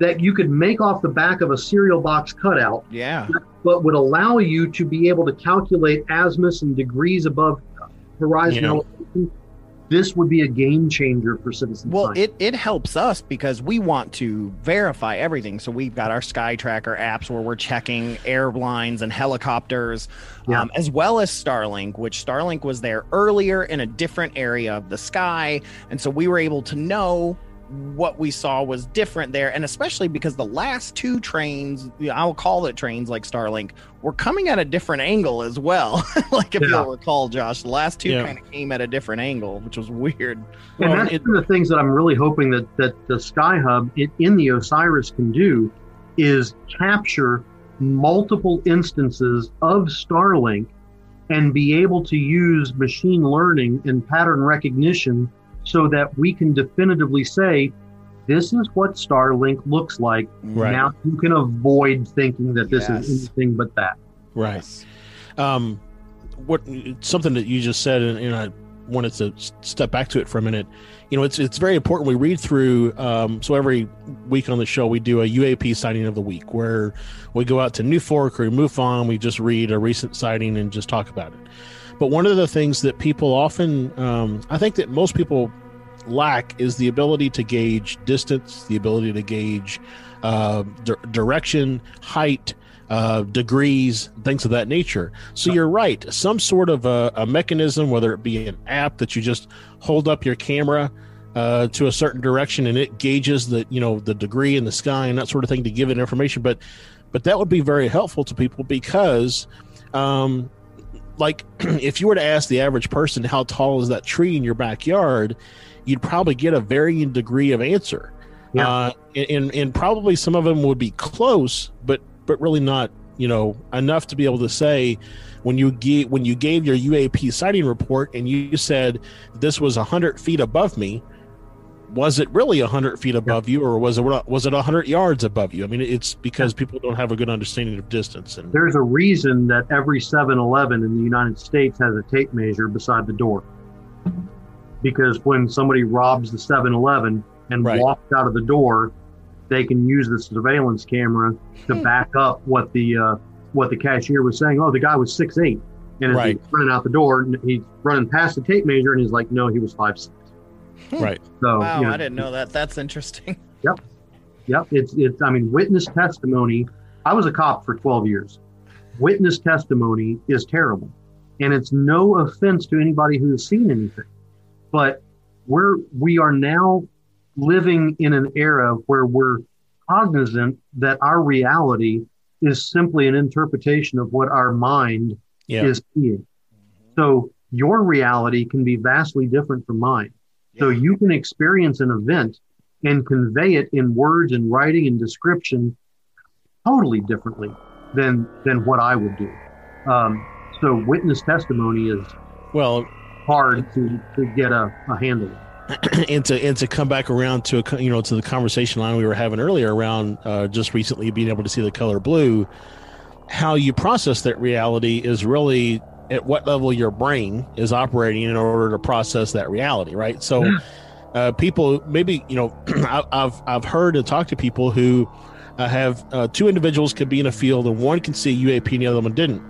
that you could make off the back of a cereal box cutout, yeah. but would allow you to be able to calculate azimuths and degrees above horizon Yeah. elevation. this would be a game changer for citizens. Well, science. it, it helps us because we want to verify everything. So we've got our Sky Tracker apps where we're checking airlines and helicopters, Yeah. um, as well as Starlink, which Starlink was there earlier in a different area of the sky. And so we were able to know what we saw was different there. And especially because the last two trains, I'll call it trains like Starlink, were coming at a different angle as well. like if Yeah. you'll recall, Josh, the last two Yeah. kind of came at a different angle, which was weird. and Well, that's it- one of the things that I'm really hoping that that the Sky Hub in, in the Osiris can do is capture multiple instances of Starlink and be able to use machine learning and pattern recognition so that we can definitively say this is what Starlink looks like. Right. Now you can avoid thinking that this Yes. is anything but that. Right. Um, what something that you just said, and, and I wanted to step back to it for a minute. You know, it's it's very important. We read through. Um, so every week on the show, we do a UAP sighting of the week, where we go out to NUFORC or MUFON. We just read a recent sighting and just talk about it. But one of the things that people often, um, I think that most people lack is the ability to gauge distance, the ability to gauge uh, di- direction, height, uh, degrees, things of that nature. So you're right. Some sort of a, a mechanism, whether it be an app that you just hold up your camera uh, to a certain direction and it gauges the you know the degree in the sky and that sort of thing to give it information. But but that would be very helpful to people because. Um, like if you were to ask the average person how tall is that tree in your backyard you'd probably get a varying degree of answer Yeah. uh, and and probably some of them would be close but but really not you know enough to be able to say when you gave when you gave your uap sighting report and you said this was 100 feet above me was it really 100 feet above you or was it was it 100 yards above you i mean it's because people don't have a good understanding of distance and There's a reason that every 7-Eleven in the United States has a tape measure beside the door. Because when somebody robs the 7-Eleven and Right. walks out of the door, they can use the surveillance camera to back up what the uh, what the cashier was saying. Oh, the guy was six eight, and as Right. he's running out the door, and he's running past the tape measure, and he's like, "No, he was five six. right So Wow, you know, I didn't know that. That's interesting. Yep, Yep. it's it's. I mean, witness testimony. I was a cop for 12 years. Witness testimony is terrible, and it's no offense to anybody who has seen anything, but we're we are now living in an era where we're cognizant that our reality is simply an interpretation of what our mind yeah is seeing. So your reality can be vastly different from mine. So you can experience an event and convey it in words and writing and description totally differently than than what I would do. Um, so witness testimony is well hard to, to get a, a handle. and to and to come back around to a you know to the conversation line we were having earlier around uh, just recently being able to see the color blue how you process that reality is really at what level your brain is operating in order to process that reality right? So uh, people maybe you know I- i've i've heard and talked to people who uh, have uh, two individuals could be in a field and one can see uap and the other one didn't.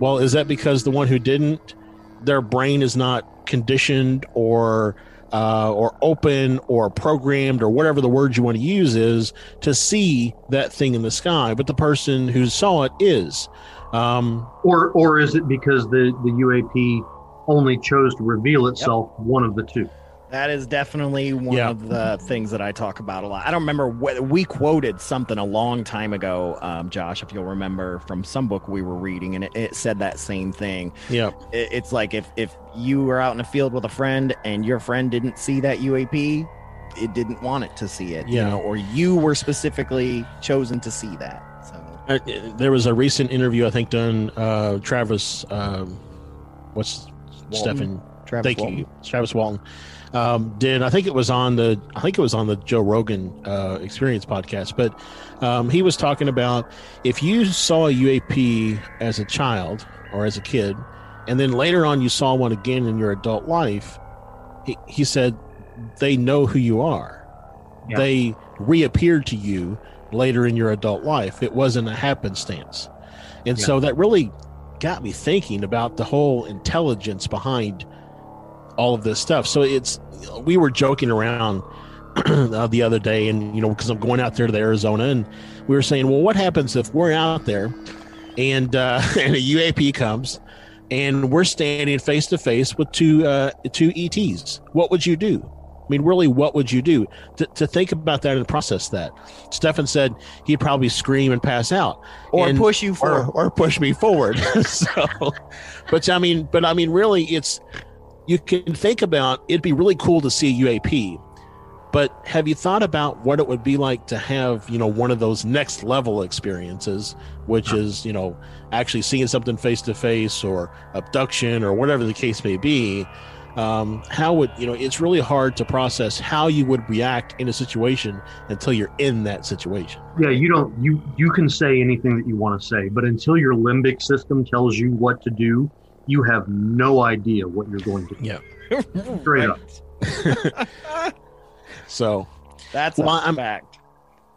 Well is that because the one who didn't their brain is not conditioned or uh, or open or programmed or whatever the word you want to use is to see that thing in the sky but the person who saw it is um, Or or is it because the, the UAP only chose to reveal itself one of the two? That is definitely one Yeah. of the things that I talk about a lot. I don't remember whether we quoted something a long time ago, um, Josh, if you'll remember from some book we were reading, and it, it said that same thing. yeah It, it's like if if you were out in a field with a friend and your friend didn't see that UAP, it didn't want it to see it, you Yeah. know, or you were specifically chosen to see that. So Uh, there was a recent interview I think done uh, Travis um, what's Stephen Travis thank Walton. you Travis Walton um, did I think it was on the I think it was on the Joe Rogan uh, Experience podcast but um, he was talking about if you saw a UAP as a child or as a kid and then later on you saw one again in your adult life he, he said they know who you are. Yeah. they reappeared to you later in your adult life. It wasn't a happenstance. And so that really got me thinking about the whole intelligence behind all of this stuff. So it's we were joking around uh, the other day, and you know, because I'm going out there to Arizona, and we were saying, well, what happens if we're out there and uh, and a UAP comes and we're standing face to face with two uh, two ETs? What would you do? I mean, really, what would you do to, to think about that and process that? Stefan said he'd probably scream and pass out, Or And- push you or, forward. or push me forward. so, but I mean, but I mean, really, it's you can think about it'd be really cool to see a UAP, but have you thought about what it would be like to have you know one of those next level experiences, which is you know actually seeing something face to face or abduction or whatever the case may be? Um, how would you know? It's really hard to process how you would react in a situation until you're in that situation. Yeah, you don't you you can say anything that you want to say, but until your limbic system tells you what to do, you have no idea what you're going to do. Yeah. Straight up. So That's Well, a I'm- fact.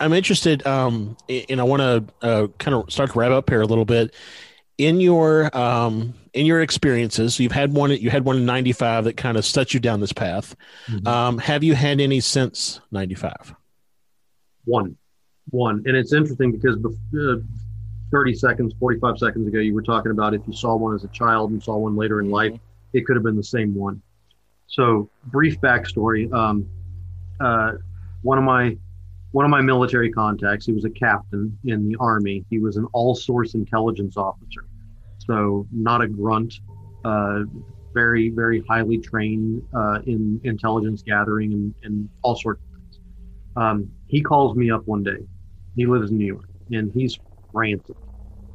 I'm interested, um, and I want to uh, kind of start to wrap up here a little bit. In your um, in your experiences, you've had one. You had one in '95 that kind of set you down this path. Mhm. Um, have you had any since '95? One, one, and it's interesting because bef- uh, 30 seconds, 45 seconds ago, you were talking about if you saw one as a child and saw one later in life, it could have been the same one. So, brief backstory: um, uh, one of my one of my military contacts, he was a captain in the army. He was an all-source intelligence officer, so not a grunt. Uh, very, very highly trained uh, in intelligence gathering and, and all sorts of things. Um, he calls me up one day. He lives in New York, and he's frantic.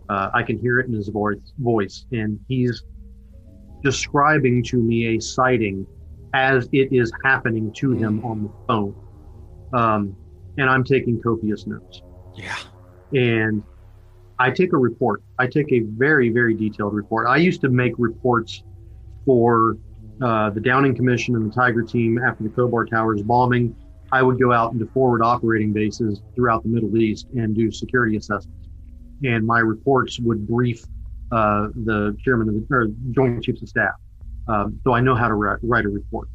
Uh, I can hear it in his voice, voice, and he's describing to me a sighting as it is happening to him on the phone. Um, and I'm taking copious notes. Yeah. And I take a report. I take a very, very detailed report. I used to make reports for uh, the Downing Commission and the Tiger team after the Khobar Towers bombing. I would go out into forward operating bases throughout the Middle East and do security assessments. And my reports would brief uh, the chairman of the or Joint Chiefs of Staff. Um, so I know how to write, a report.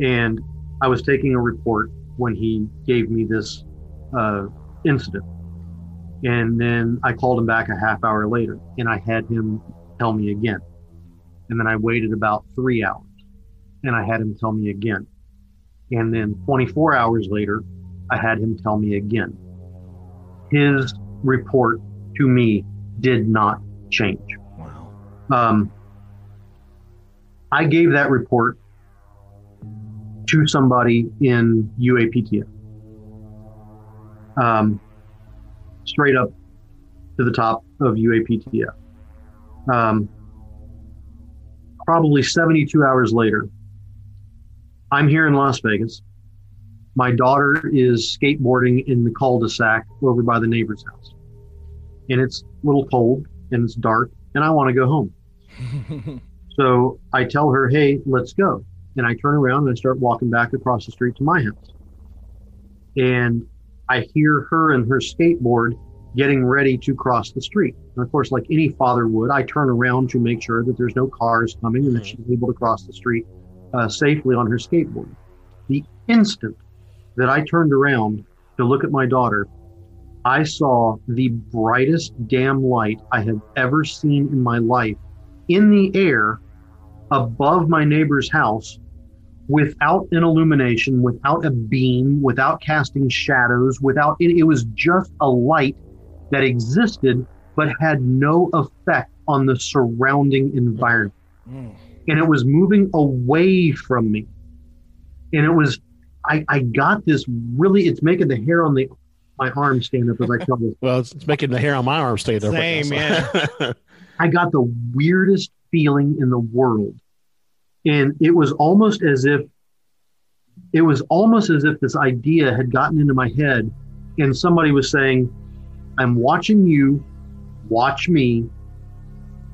And I was taking a report when he gave me this uh, incident. And then I called him back a half hour later and I had him tell me again. And then I waited about three hours and I had him tell me again. And then 24 hours later, I had him tell me again. His report to me did not change. Wow. Um, I gave that report to somebody in UAPTF. Um, straight up to the top of UAPTF. Um, probably 72 hours later, I'm here in Las Vegas. My daughter is skateboarding in the cul-de-sac over by the neighbor's house. And it's a little cold and it's dark and I want to go home. So I tell her, hey, let's go. And I turn around and I start walking back across the street to my house. And I hear her and her skateboard getting ready to cross the street. And of course, like any father would, I turn around to make sure that there's no cars coming and that she's able to cross the street uh, safely on her skateboard. The instant that I turned around to look at my daughter, I saw the brightest damn light I have ever seen in my life in the air above my neighbor's house without an illumination, without a beam, without casting shadows, without it, it was just a light that existed but had no effect on the surrounding environment. Mm. And it was moving away from me. And it was, I, I got this really, it's making the hair on the my arm stand up as I tell this. Well, it's, it's making the hair on my arm stand up. right Same, now, so- I got the weirdest feeling in the world. And it was almost as if it was almost as if this idea had gotten into my head and somebody was saying, I'm watching you, watch me.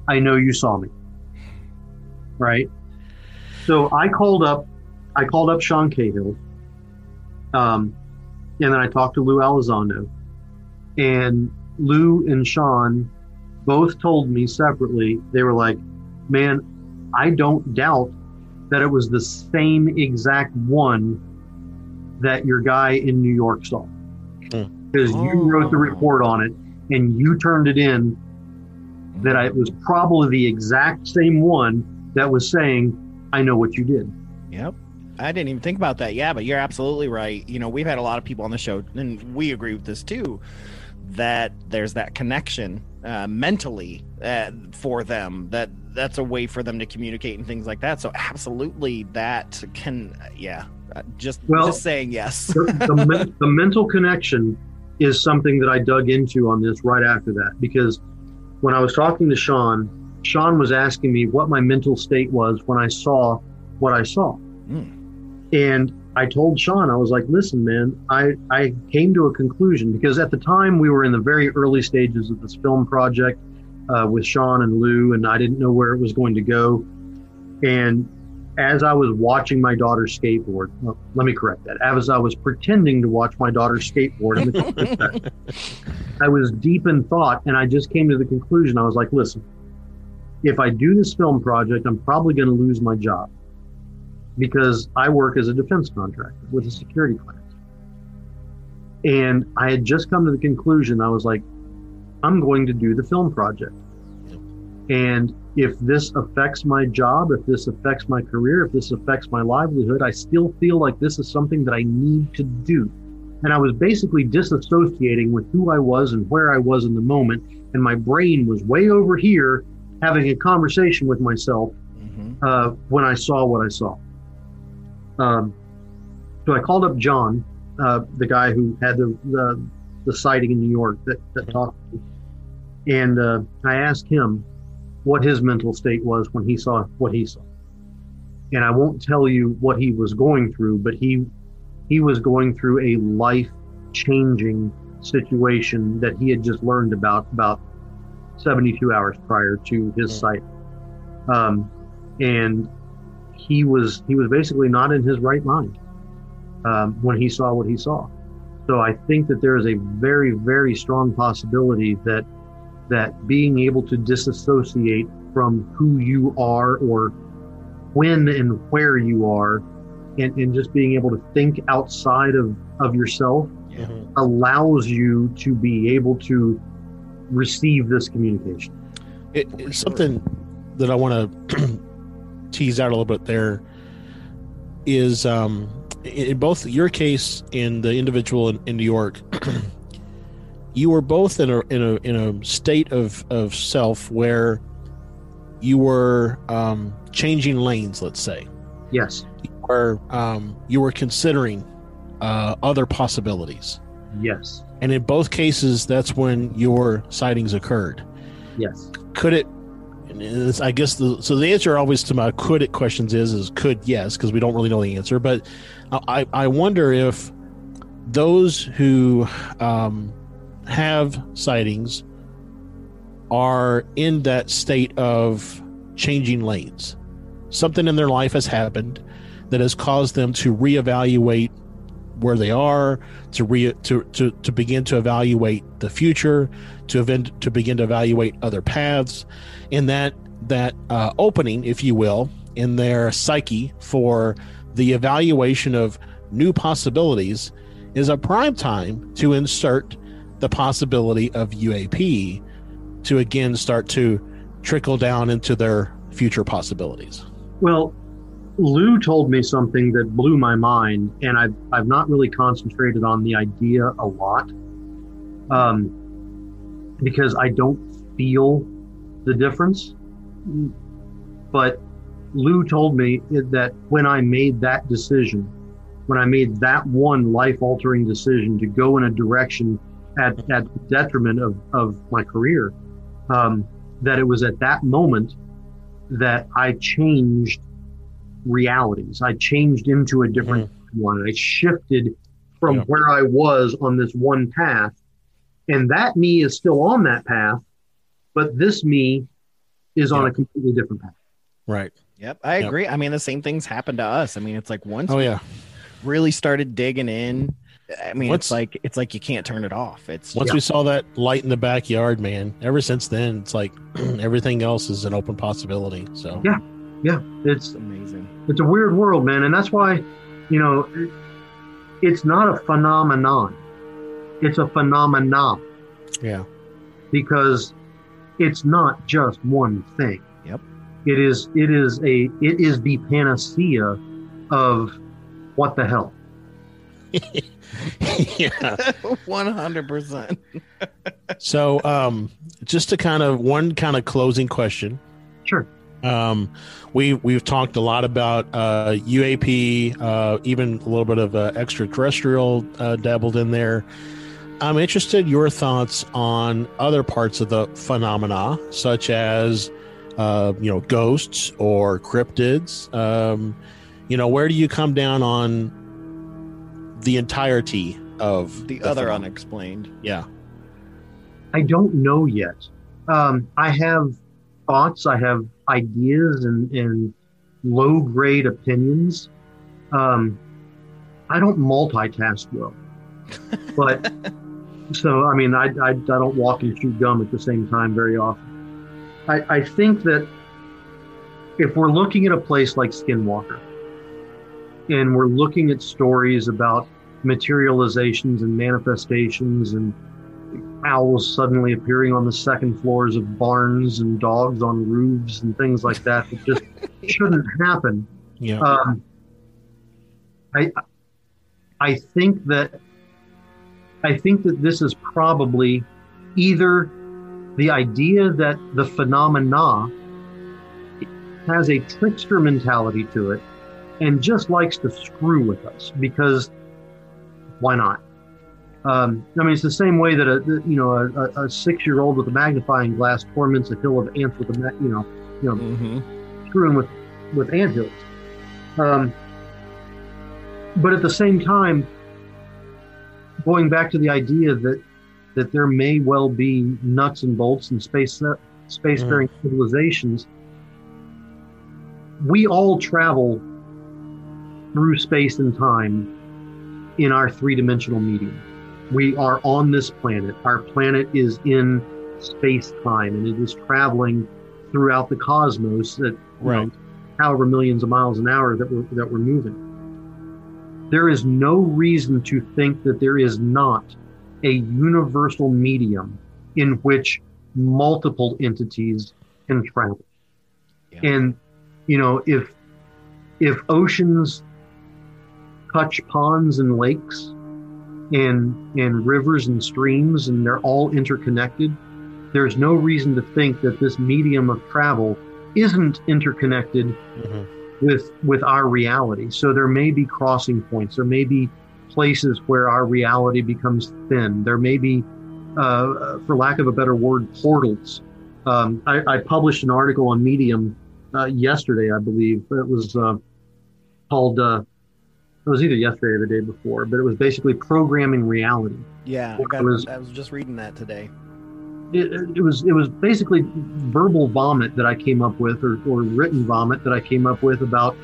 I know you saw me. Right? So I called up I called up Sean Cahill. Um, and then I talked to Lou Elizondo. And Lou and Sean both told me separately, they were like, man, I don't doubt that it was the same exact one that your guy in New York saw. Hmm. Because you oh. wrote the report on it and you turned it in that I, it was probably the exact same one that was saying, I know what you did. Yep. I didn't even think about that. Yeah, but you're absolutely right. You know, we've had a lot of people on the show, and we agree with this too, that there's that connection uh, mentally uh, for them. That that's a way for them to communicate and things like that. So absolutely, that can, yeah. uh, Just Well, just saying yes. the, the, men- the mental connection is something that I dug into on this right after that because when I was talking to Sean, Sean was asking me what my mental state was when I saw what I saw. And I told Sean, I was like, listen, man, I, I came to a conclusion because at the time we were in the very early stages of this film project uh, with Sean and Lou, and I didn't know where it was going to go. And as I was watching my daughter skateboard, well, let me correct that. As I was pretending to watch my daughter skateboard, I was deep in thought, and I just came to the conclusion. I was like, listen, if I do this film project, I'm probably going to lose my job because I work as a defense contractor with a security clearance. And I had just come to the conclusion. I was like, I'm going to do the film project. And if this affects my job, if this affects my career, if this affects my livelihood, I still feel like this is something that I need to do. And I was basically disassociating with who I was and where I was in the moment. And my brain was way over here having a conversation with myself uh, when I saw what I saw. Um, so I called up John, uh, the guy who had the, the, the sighting in New York that, that talked to me. And uh, I asked him what his mental state was when he saw what he saw. And I won't tell you what he was going through, but he he was going through a life changing situation that he had just learned about about 72 hours prior to his sight. Um, and he was he was basically not in his right mind um, when he saw what he saw. So I think that there is a very very strong possibility that that being able to disassociate from who you are or when and where you are and, and just being able to think outside of, of yourself allows you to be able to receive this communication. It, it's something that I want to tease out a little bit there is um, in both your case and the individual in, in New York, you were both in a in a in a state of of self where you were um, changing lanes. Let's say Yes. you were um, you were considering uh, other possibilities, Yes. and in both cases, that's when your sightings occurred. Yes. could it i guess the so the answer always to my could it questions is is could yes because we don't really know the answer. But i i wonder if those who um have sightings are in that state of changing lanes. Something in their life has happened that has caused them to reevaluate where they are to re to, to to begin to evaluate the future to event to begin to evaluate other paths and that that uh, opening if you will in their psyche for the evaluation of new possibilities is a prime time to insert the possibility of UAP to again start to trickle down into their future possibilities. Well, Lou told me something that blew my mind, and I've, I've not really concentrated on the idea a lot um, because I don't feel the difference. But Lou told me that when I made that decision, when I made that one life altering decision to go in a direction at, at the detriment of, of my career, um, that it was at that moment that I changed realities. I changed into a different mm-hmm. one. I shifted from Yeah. where I was on this one path. And that me is still on that path, but this me is on a completely different path. Right. Yep, I Yep. agree. I mean, the same things happened to us. I mean, it's like once Oh we yeah. really started digging in, I mean, Once- it's like it's like you can't turn it off. It's Once we saw that light in the backyard, man, ever since then, it's like everything else is an open possibility. So Yeah. Yeah, it's amazing. It's a weird world, man, and that's why, you know, it- it's not a phenomenon. It's a phenomenon. Yeah. because it's not just one thing. Yep. It is it is a it is the panacea of what the hell. yeah. One hundred percent. So, um, just to kind of one kind of closing question. Sure. Um, we we've talked a lot about uh, UAP, uh, even a little bit of uh, extraterrestrial uh, dabbled in there. I'm interested your thoughts on other parts of the phenomena, such as uh, you know ghosts or cryptids. Um, you know, where do you come down on the entirety of The other phenomena? unexplained. Yeah. I don't know yet. Um, I have thoughts, I have ideas, and, and low grade opinions. Um, I don't multitask well, but so I mean, I, I I don't walk and chew gum at the same time very often. I, I think that if we're looking at a place like Skinwalker, and we're looking at stories about materializations and manifestations and owls suddenly appearing on the second floors of barns and dogs on roofs and things like that that just shouldn't happen. Yeah. Um, I I think that I think that this is probably either the idea that the phenomena has a trickster mentality to it and just likes to screw with us because why not? Um, I mean, it's the same way that a you know a, a, a six-year-old with a magnifying glass torments a hill of ants with a ma- you know you know Mm-hmm. screwing with with anthills. Um, but at the same time, going back to the idea that that there may well be nuts and bolts and space spacefaring civilizations, we all travel through space and time in our three-dimensional medium. We are on this planet. Our planet is in space time, and it is traveling throughout the cosmos at Right. know, however millions of miles an hour that we're that we're moving. There is no reason to think that there is not a universal medium in which multiple entities can travel. And you know, if if oceans touch ponds and lakes and and rivers and streams and they're all interconnected, there's no reason to think that this medium of travel isn't interconnected Mhm. with with our reality. So there may be crossing points. There may be places where our reality becomes thin. There may be, uh, for lack of a better word, portals. Um, I, I published an article on Medium uh, yesterday, I believe. It was uh, called. It was either yesterday or the day before, but it was basically programming reality. Yeah, I, got, was- I was just reading that today. it, it was it was basically verbal vomit that I came up with, or, or written vomit that I came up with about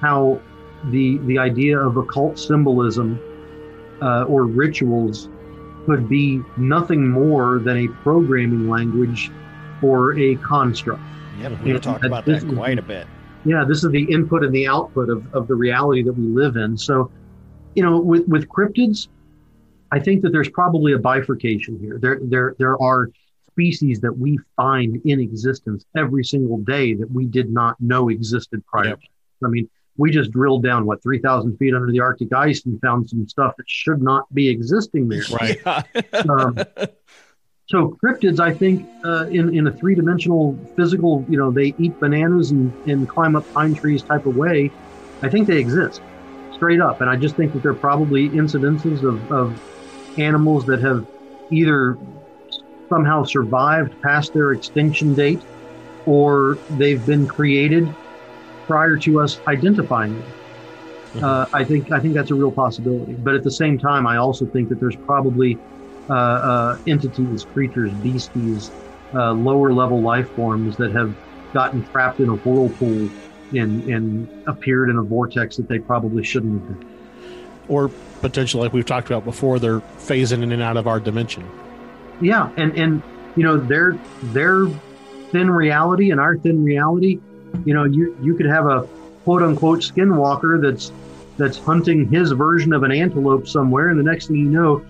how the the idea of occult symbolism uh, or rituals could be nothing more than a programming language or a construct. We Yeah, talked that about that quite a bit. Yeah, this is the input and the output of, of the reality that we live in. So, you know, with, with cryptids, I think that there's probably a bifurcation here. There, there, there are species that we find in existence every single day that we did not know existed prior. Yep. I mean, we just drilled down what 3,000 feet under the Arctic ice and found some stuff that should not be existing there. Right. Um, so cryptids, I think, uh, in in a three dimensional physical, you know, they eat bananas and, and climb up pine trees type of way. I think they exist, straight up, and I just think that they're probably incidences of, of animals that have either somehow survived past their extinction date, or they've been created prior to us identifying them. Uh, I think I think that's a real possibility. But at the same time, I also think that there's probably entities, creatures, beasties, uh, lower level life forms that have gotten trapped in a whirlpool and, and appeared in a vortex that they probably shouldn't have been. Or potentially, like we've talked about before, they're phasing in and out of our dimension. Yeah, and and you know their their thin reality and our thin reality You know, you you could have a quote unquote skinwalker that's that's hunting his version of an antelope somewhere, and the next thing you know,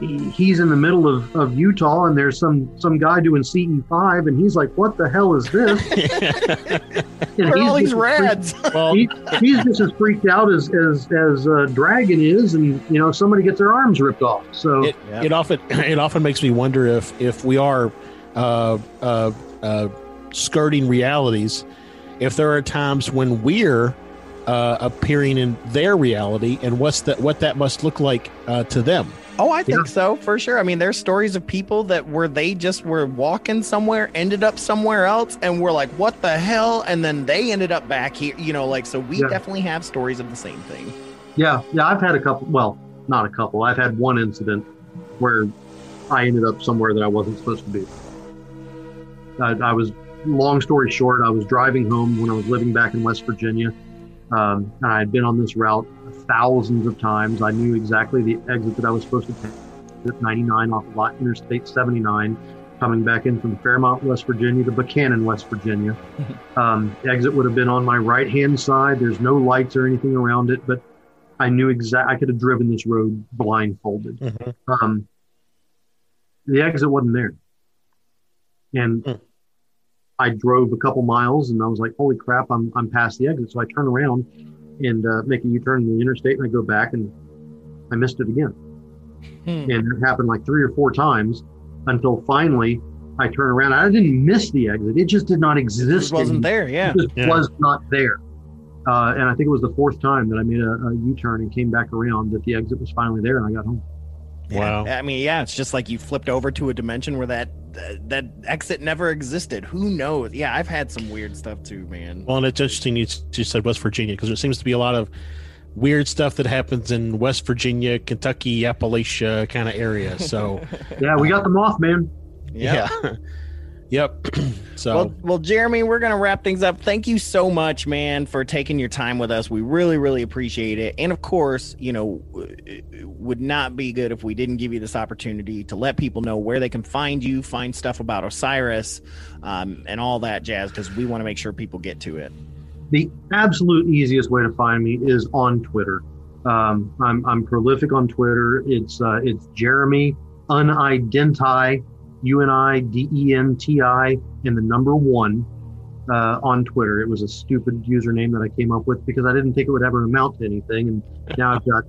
he- he's in the middle of, of Utah, and there's some some guy doing CE five, and he's like, "What the hell is this?" And Where he's all these just as rads? freaked- Well, he, he's just as freaked out as as as uh, Dragon is, and you know somebody gets their arms ripped off. So it, it often it often makes me wonder if if we are uh, uh, uh, skirting realities, if there are times when we're uh, appearing in their reality, and what's that what that must look like uh, to them. Oh, I think Yeah. so for sure. I mean, there's stories of people that were they just were walking somewhere, ended up somewhere else, and we're like, "What the hell?" And then they ended up back here. You know, like so. We Yeah. definitely have stories of the same thing. Yeah, yeah, I've had a couple. Well, not a couple. I've had one incident where I ended up somewhere that I wasn't supposed to be. I, I was, long story short, I was driving home when I was living back in West Virginia, um, and I had been on this route thousands of times. I knew exactly the exit that I was supposed to take at 99 off of Lot- Interstate 79, coming back in from Fairmont, West Virginia to Buckhannon, West Virginia. Um, the exit would have been on my right hand side. There's no lights or anything around it, but I knew exactly, I could have driven this road blindfolded. Um, the exit wasn't there, and Hmm. I drove a couple miles, and I was like, "Holy crap! I'm I'm past the exit." So I turn around and uh, make a U-turn in the interstate, and I go back, and I missed it again. Hmm. And it happened like three or four times until finally I turn around. I didn't miss the exit; it just did not exist. It wasn't anymore. there. Yeah. It just Yeah. was not there. Uh, and I think it was the fourth time that I made a, a U-turn and came back around that the exit was finally there, and I got home. Wow. I mean, yeah, it's just like you flipped over to a dimension where that that, that exit never existed. Who knows? Yeah, I've had some weird stuff too, man. Well, and it's interesting you, you said West Virginia because there seems to be a lot of weird stuff that happens in West Virginia, Kentucky, Appalachia kind of area. So Yeah, we got the Mothman. Yeah. yeah, yep. so Well, well, Jeremy, we're gonna wrap things up. Thank you so much, man, for taking your time with us. We really, really appreciate it. And of course, you know, it would not be good if we didn't give you this opportunity to let people know where they can find you, find stuff about Osiris, um, and all that jazz, because we want to make sure people get to it. The absolute easiest way to find me is on Twitter. Um, I'm, I'm prolific on Twitter. It's uh, it's Jeremy Unidenti, U N I D E N T I, and the number one uh, on Twitter. It was a stupid username that I came up with because I didn't think it would ever amount to anything, and now I've got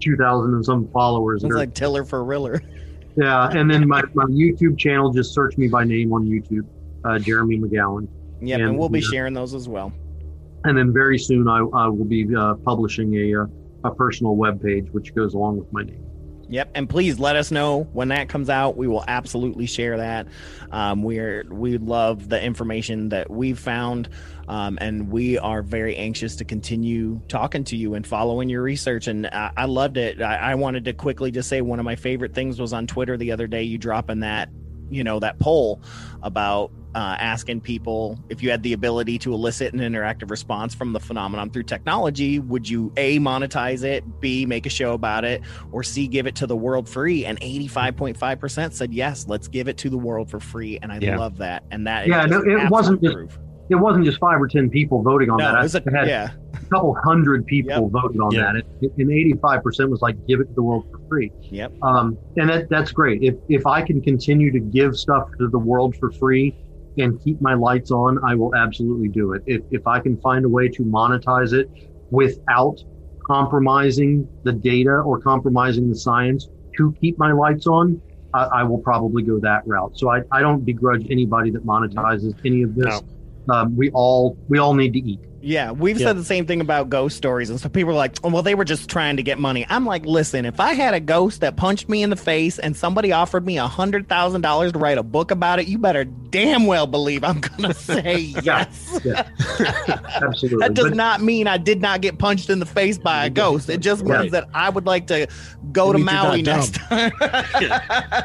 two thousand and some followers. It's like Tiller for Riller. yeah, and then my, my YouTube channel, just search me by name on YouTube, uh, Jeremy McGowan. Yeah. And, and we'll be yeah. sharing those as well. And then very soon I, I will be uh, publishing a, uh, a personal web page which goes along with my name. Yep, and please let us know when that comes out. We will absolutely share that. Um, we're we love the information that we've found, um, and we are very anxious to continue talking to you and following your research. And I, I loved it. I, I wanted to quickly just say one of my favorite things was on Twitter the other day. You dropping that, you know, that poll about uh, asking people if you had the ability to elicit an interactive response from the phenomenon through technology, would you a monetize it, b make a show about it, or c give it to the world free? And eighty five point five percent said yes, let's give it to the world for free, and I Yeah. love that. And that is Yeah, no, it wasn't just- proof. It wasn't just five or 10 people voting on No, that. it I was a, had yeah, a couple hundred people Yep. voted on Yeah. that. And, and 85% was like, give it to the world for free. yep, Um, and that, that's great. If, if I can continue to give stuff to the world for free and keep my lights on, I will absolutely do it. If, if I can find a way to monetize it without compromising the data or compromising the science to keep my lights on, I, I will probably go that route. So I, I don't begrudge anybody that monetizes any of this. Um, we all we all need to eat. Yeah. We've Yeah. said the same thing about ghost stories, and so people are like, oh, "Well, they were just trying to get money." I'm like, "Listen, if I had a ghost that punched me in the face and somebody offered me a hundred thousand dollars to write a book about it, you better damn well believe I'm gonna say yes." Absolutely. That does But- not mean I did not get punched in the face by a ghost. It just means Right. that I would like to go It to Maui next time.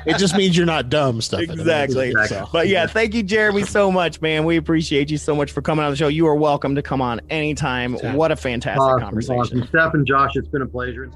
it just means you're not dumb stuff. Exactly. Exactly. But yeah, thank you, Jeremy, so much, man. We appreciate you so much for coming on the show. You are welcome to come on anytime. Anytime. What a fantastic Awesome, conversation. awesome. Steph and Josh, it's been a pleasure.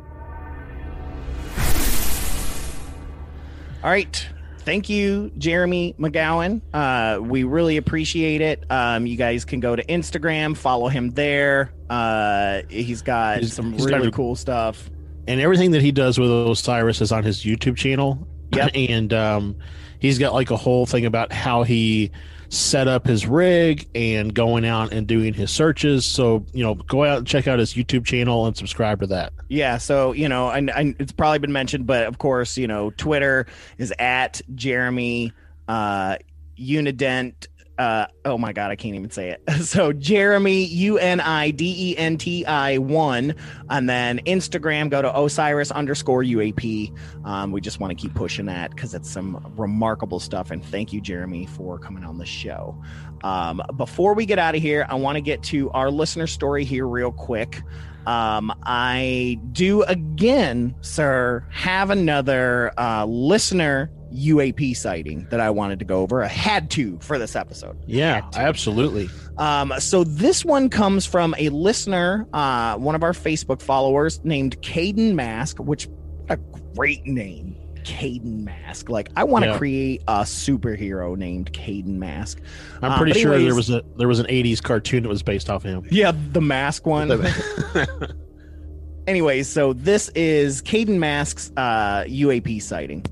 All right. thank you, Jeremy McGowan. Uh, we really appreciate it. Um, you guys can go to Instagram, follow him there. Uh, he's got He's- some he's got really cool stuff. and everything that he does with Osiris is on his YouTube channel. Yep. and um, he's got like a whole thing about how he set up his rig and going out and doing his searches. So you know, go out and check out his YouTube channel and subscribe to that. Yeah, so you know, and, and it's probably been mentioned, but of course, you know, Twitter is at Jeremy uh, Unident. Uh, oh my god, I can't even say it. So Jeremy U N I D E N T I one, and then Instagram go to Osiris underscore UAP. Um, we just want to keep pushing that because it's some remarkable stuff. And thank you, Jeremy, for coming on the show. Um, before we get out of here, I want to get to our listener story here real quick. Um, I do again, sir, have another uh, listener UAP sighting that I wanted to go over. I had to for this episode. Yeah, absolutely. Um, so this one comes from a listener, uh, one of our Facebook followers named Caden Mask, which a great name. Caden Mask. Like I want to Yeah. create a superhero named Caden Mask. I'm Uh, pretty but sure there was a there was an '80s cartoon that was based off him. Yeah, the mask one. Anyways, so this is Caden Mask's uh, UAP sighting.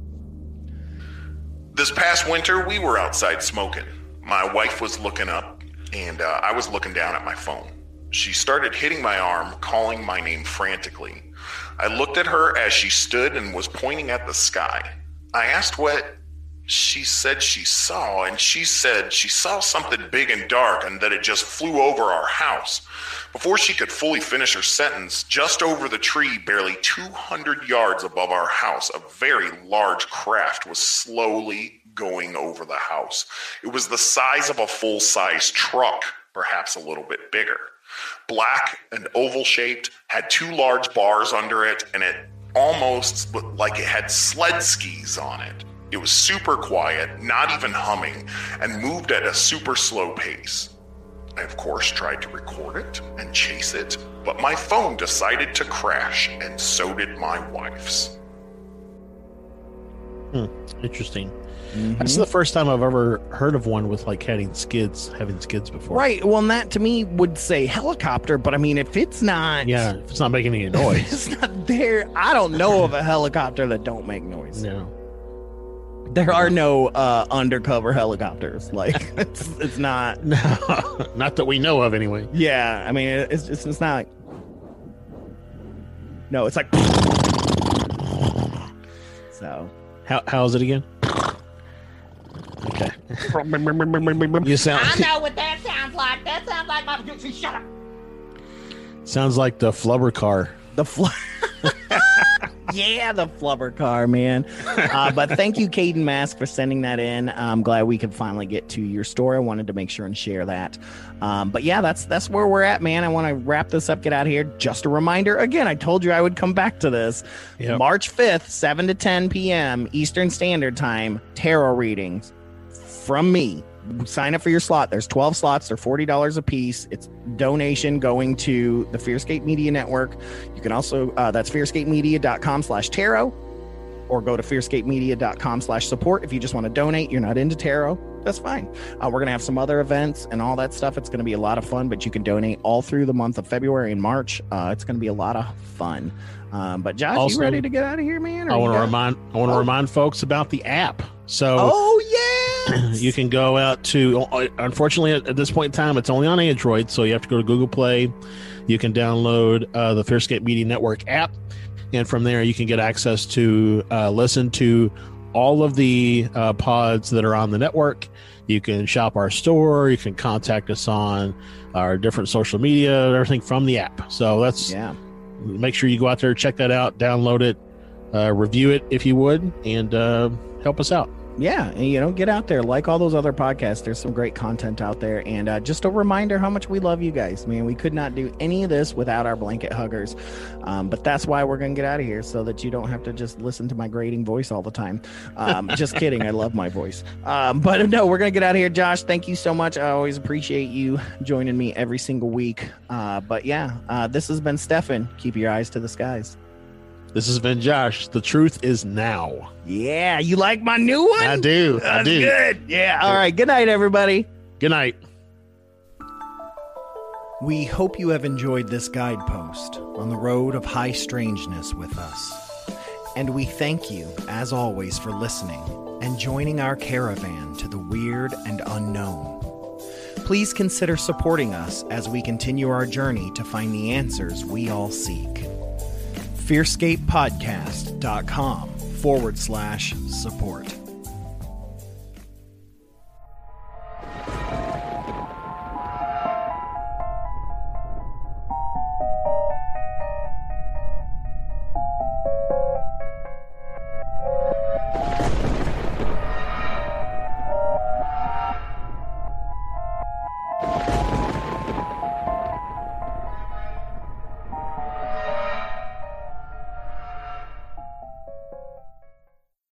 This past winter, we were outside smoking. My wife was looking up, and uh, I was looking down at my phone. She started hitting my arm, calling my name frantically. I looked at her as she stood and was pointing at the sky. I asked what she said she saw, and she said she saw something big and dark and that it just flew over our house. Before she could fully finish her sentence, just over the tree, barely 200 yards above our house, a very large craft was slowly going over the house. It was the size of a full size truck, perhaps a little bit bigger. Black and oval shaped, had two large bars under it, and it almost looked like it had sled skis on it. It was super quiet, not even humming, and moved at a super slow pace. I, of course, tried to record it and chase it, but my phone decided to crash, and so did my wife's. Hmm, interesting. That's the first time I've ever heard of one with like having skids, having skids before. Right. Well, and that to me would say helicopter, but I mean, if it's not, Yeah, if it's not making any noise. it's not there. I don't know of a helicopter that don't make noise. no. There are no uh, undercover helicopters. Like it's, it's not. No, not that we know of anyway. Yeah. I mean, it's just it's not. Like, no, it's like. So. How how's it again? Okay. you sound I know what that sounds like. That sounds like my. Shut up. sounds like the flubber car. The fl- yeah, the flubber car, man. Uh, but thank you, Caden Mask, for sending that in. I'm glad we could finally get to your story. I wanted to make sure and share that. Um, but yeah, that's that's where we're at, man. I want to wrap this up, get out of here. Just a reminder again, I told you I would come back to this. Yep. March 5th, 7 to 10 p.m. Eastern Standard Time, tarot readings from me. Sign up for your slot. There's 12 slots. They're $40 a piece. It's donation going to the Fearscape Media Network. You can also, uh, that's fearscapemedia.com slash tarot or go to fearscapemedia.com slash support. If you just want to donate, you're not into tarot, that's fine. Uh, we're going to have some other events and all that stuff. It's going to be a lot of fun, but you can donate all through the month of February and March. Uh, it's going to be a lot of fun. Um, but Josh, Also, you ready to get out of here, man? I want to remind I want to Oh. remind folks about the app. So Oh, yeah. you can go out to unfortunately at, this point in time it's only on android so you have to go to google play. You can download uh, the fearscape media network app and from there you can get access to uh, listen to all of the uh, pods that are on the network. You can shop our store. You can contact us on our different social media everything from the app. So that's Yeah. make sure you go out there check that out download it uh, review it if you would and uh, help us out yeah and you know get out there like all those other podcasts there's some great content out there and uh, just a reminder how much we love you guys man we could not do any of this without our blanket huggers um, but that's why we're gonna get out of here so that you don't have to just listen to my grating voice all the time um, just kidding i love my voice um, but no we're gonna get out of here josh thank you so much i always appreciate you joining me every single week uh, but yeah uh, this has been stefan keep your eyes to the skies This has been Josh. The truth is now. Yeah, you like my new one? I do. I do. good. Yeah. All right. Good night, everybody. Good night. We hope you have enjoyed this guidepost on the road of high strangeness with us. And we thank you, as always, for listening and joining our caravan to the weird and unknown. Please consider supporting us as we continue our journey to find the answers we all seek fearscapepodcast.com forward slash support.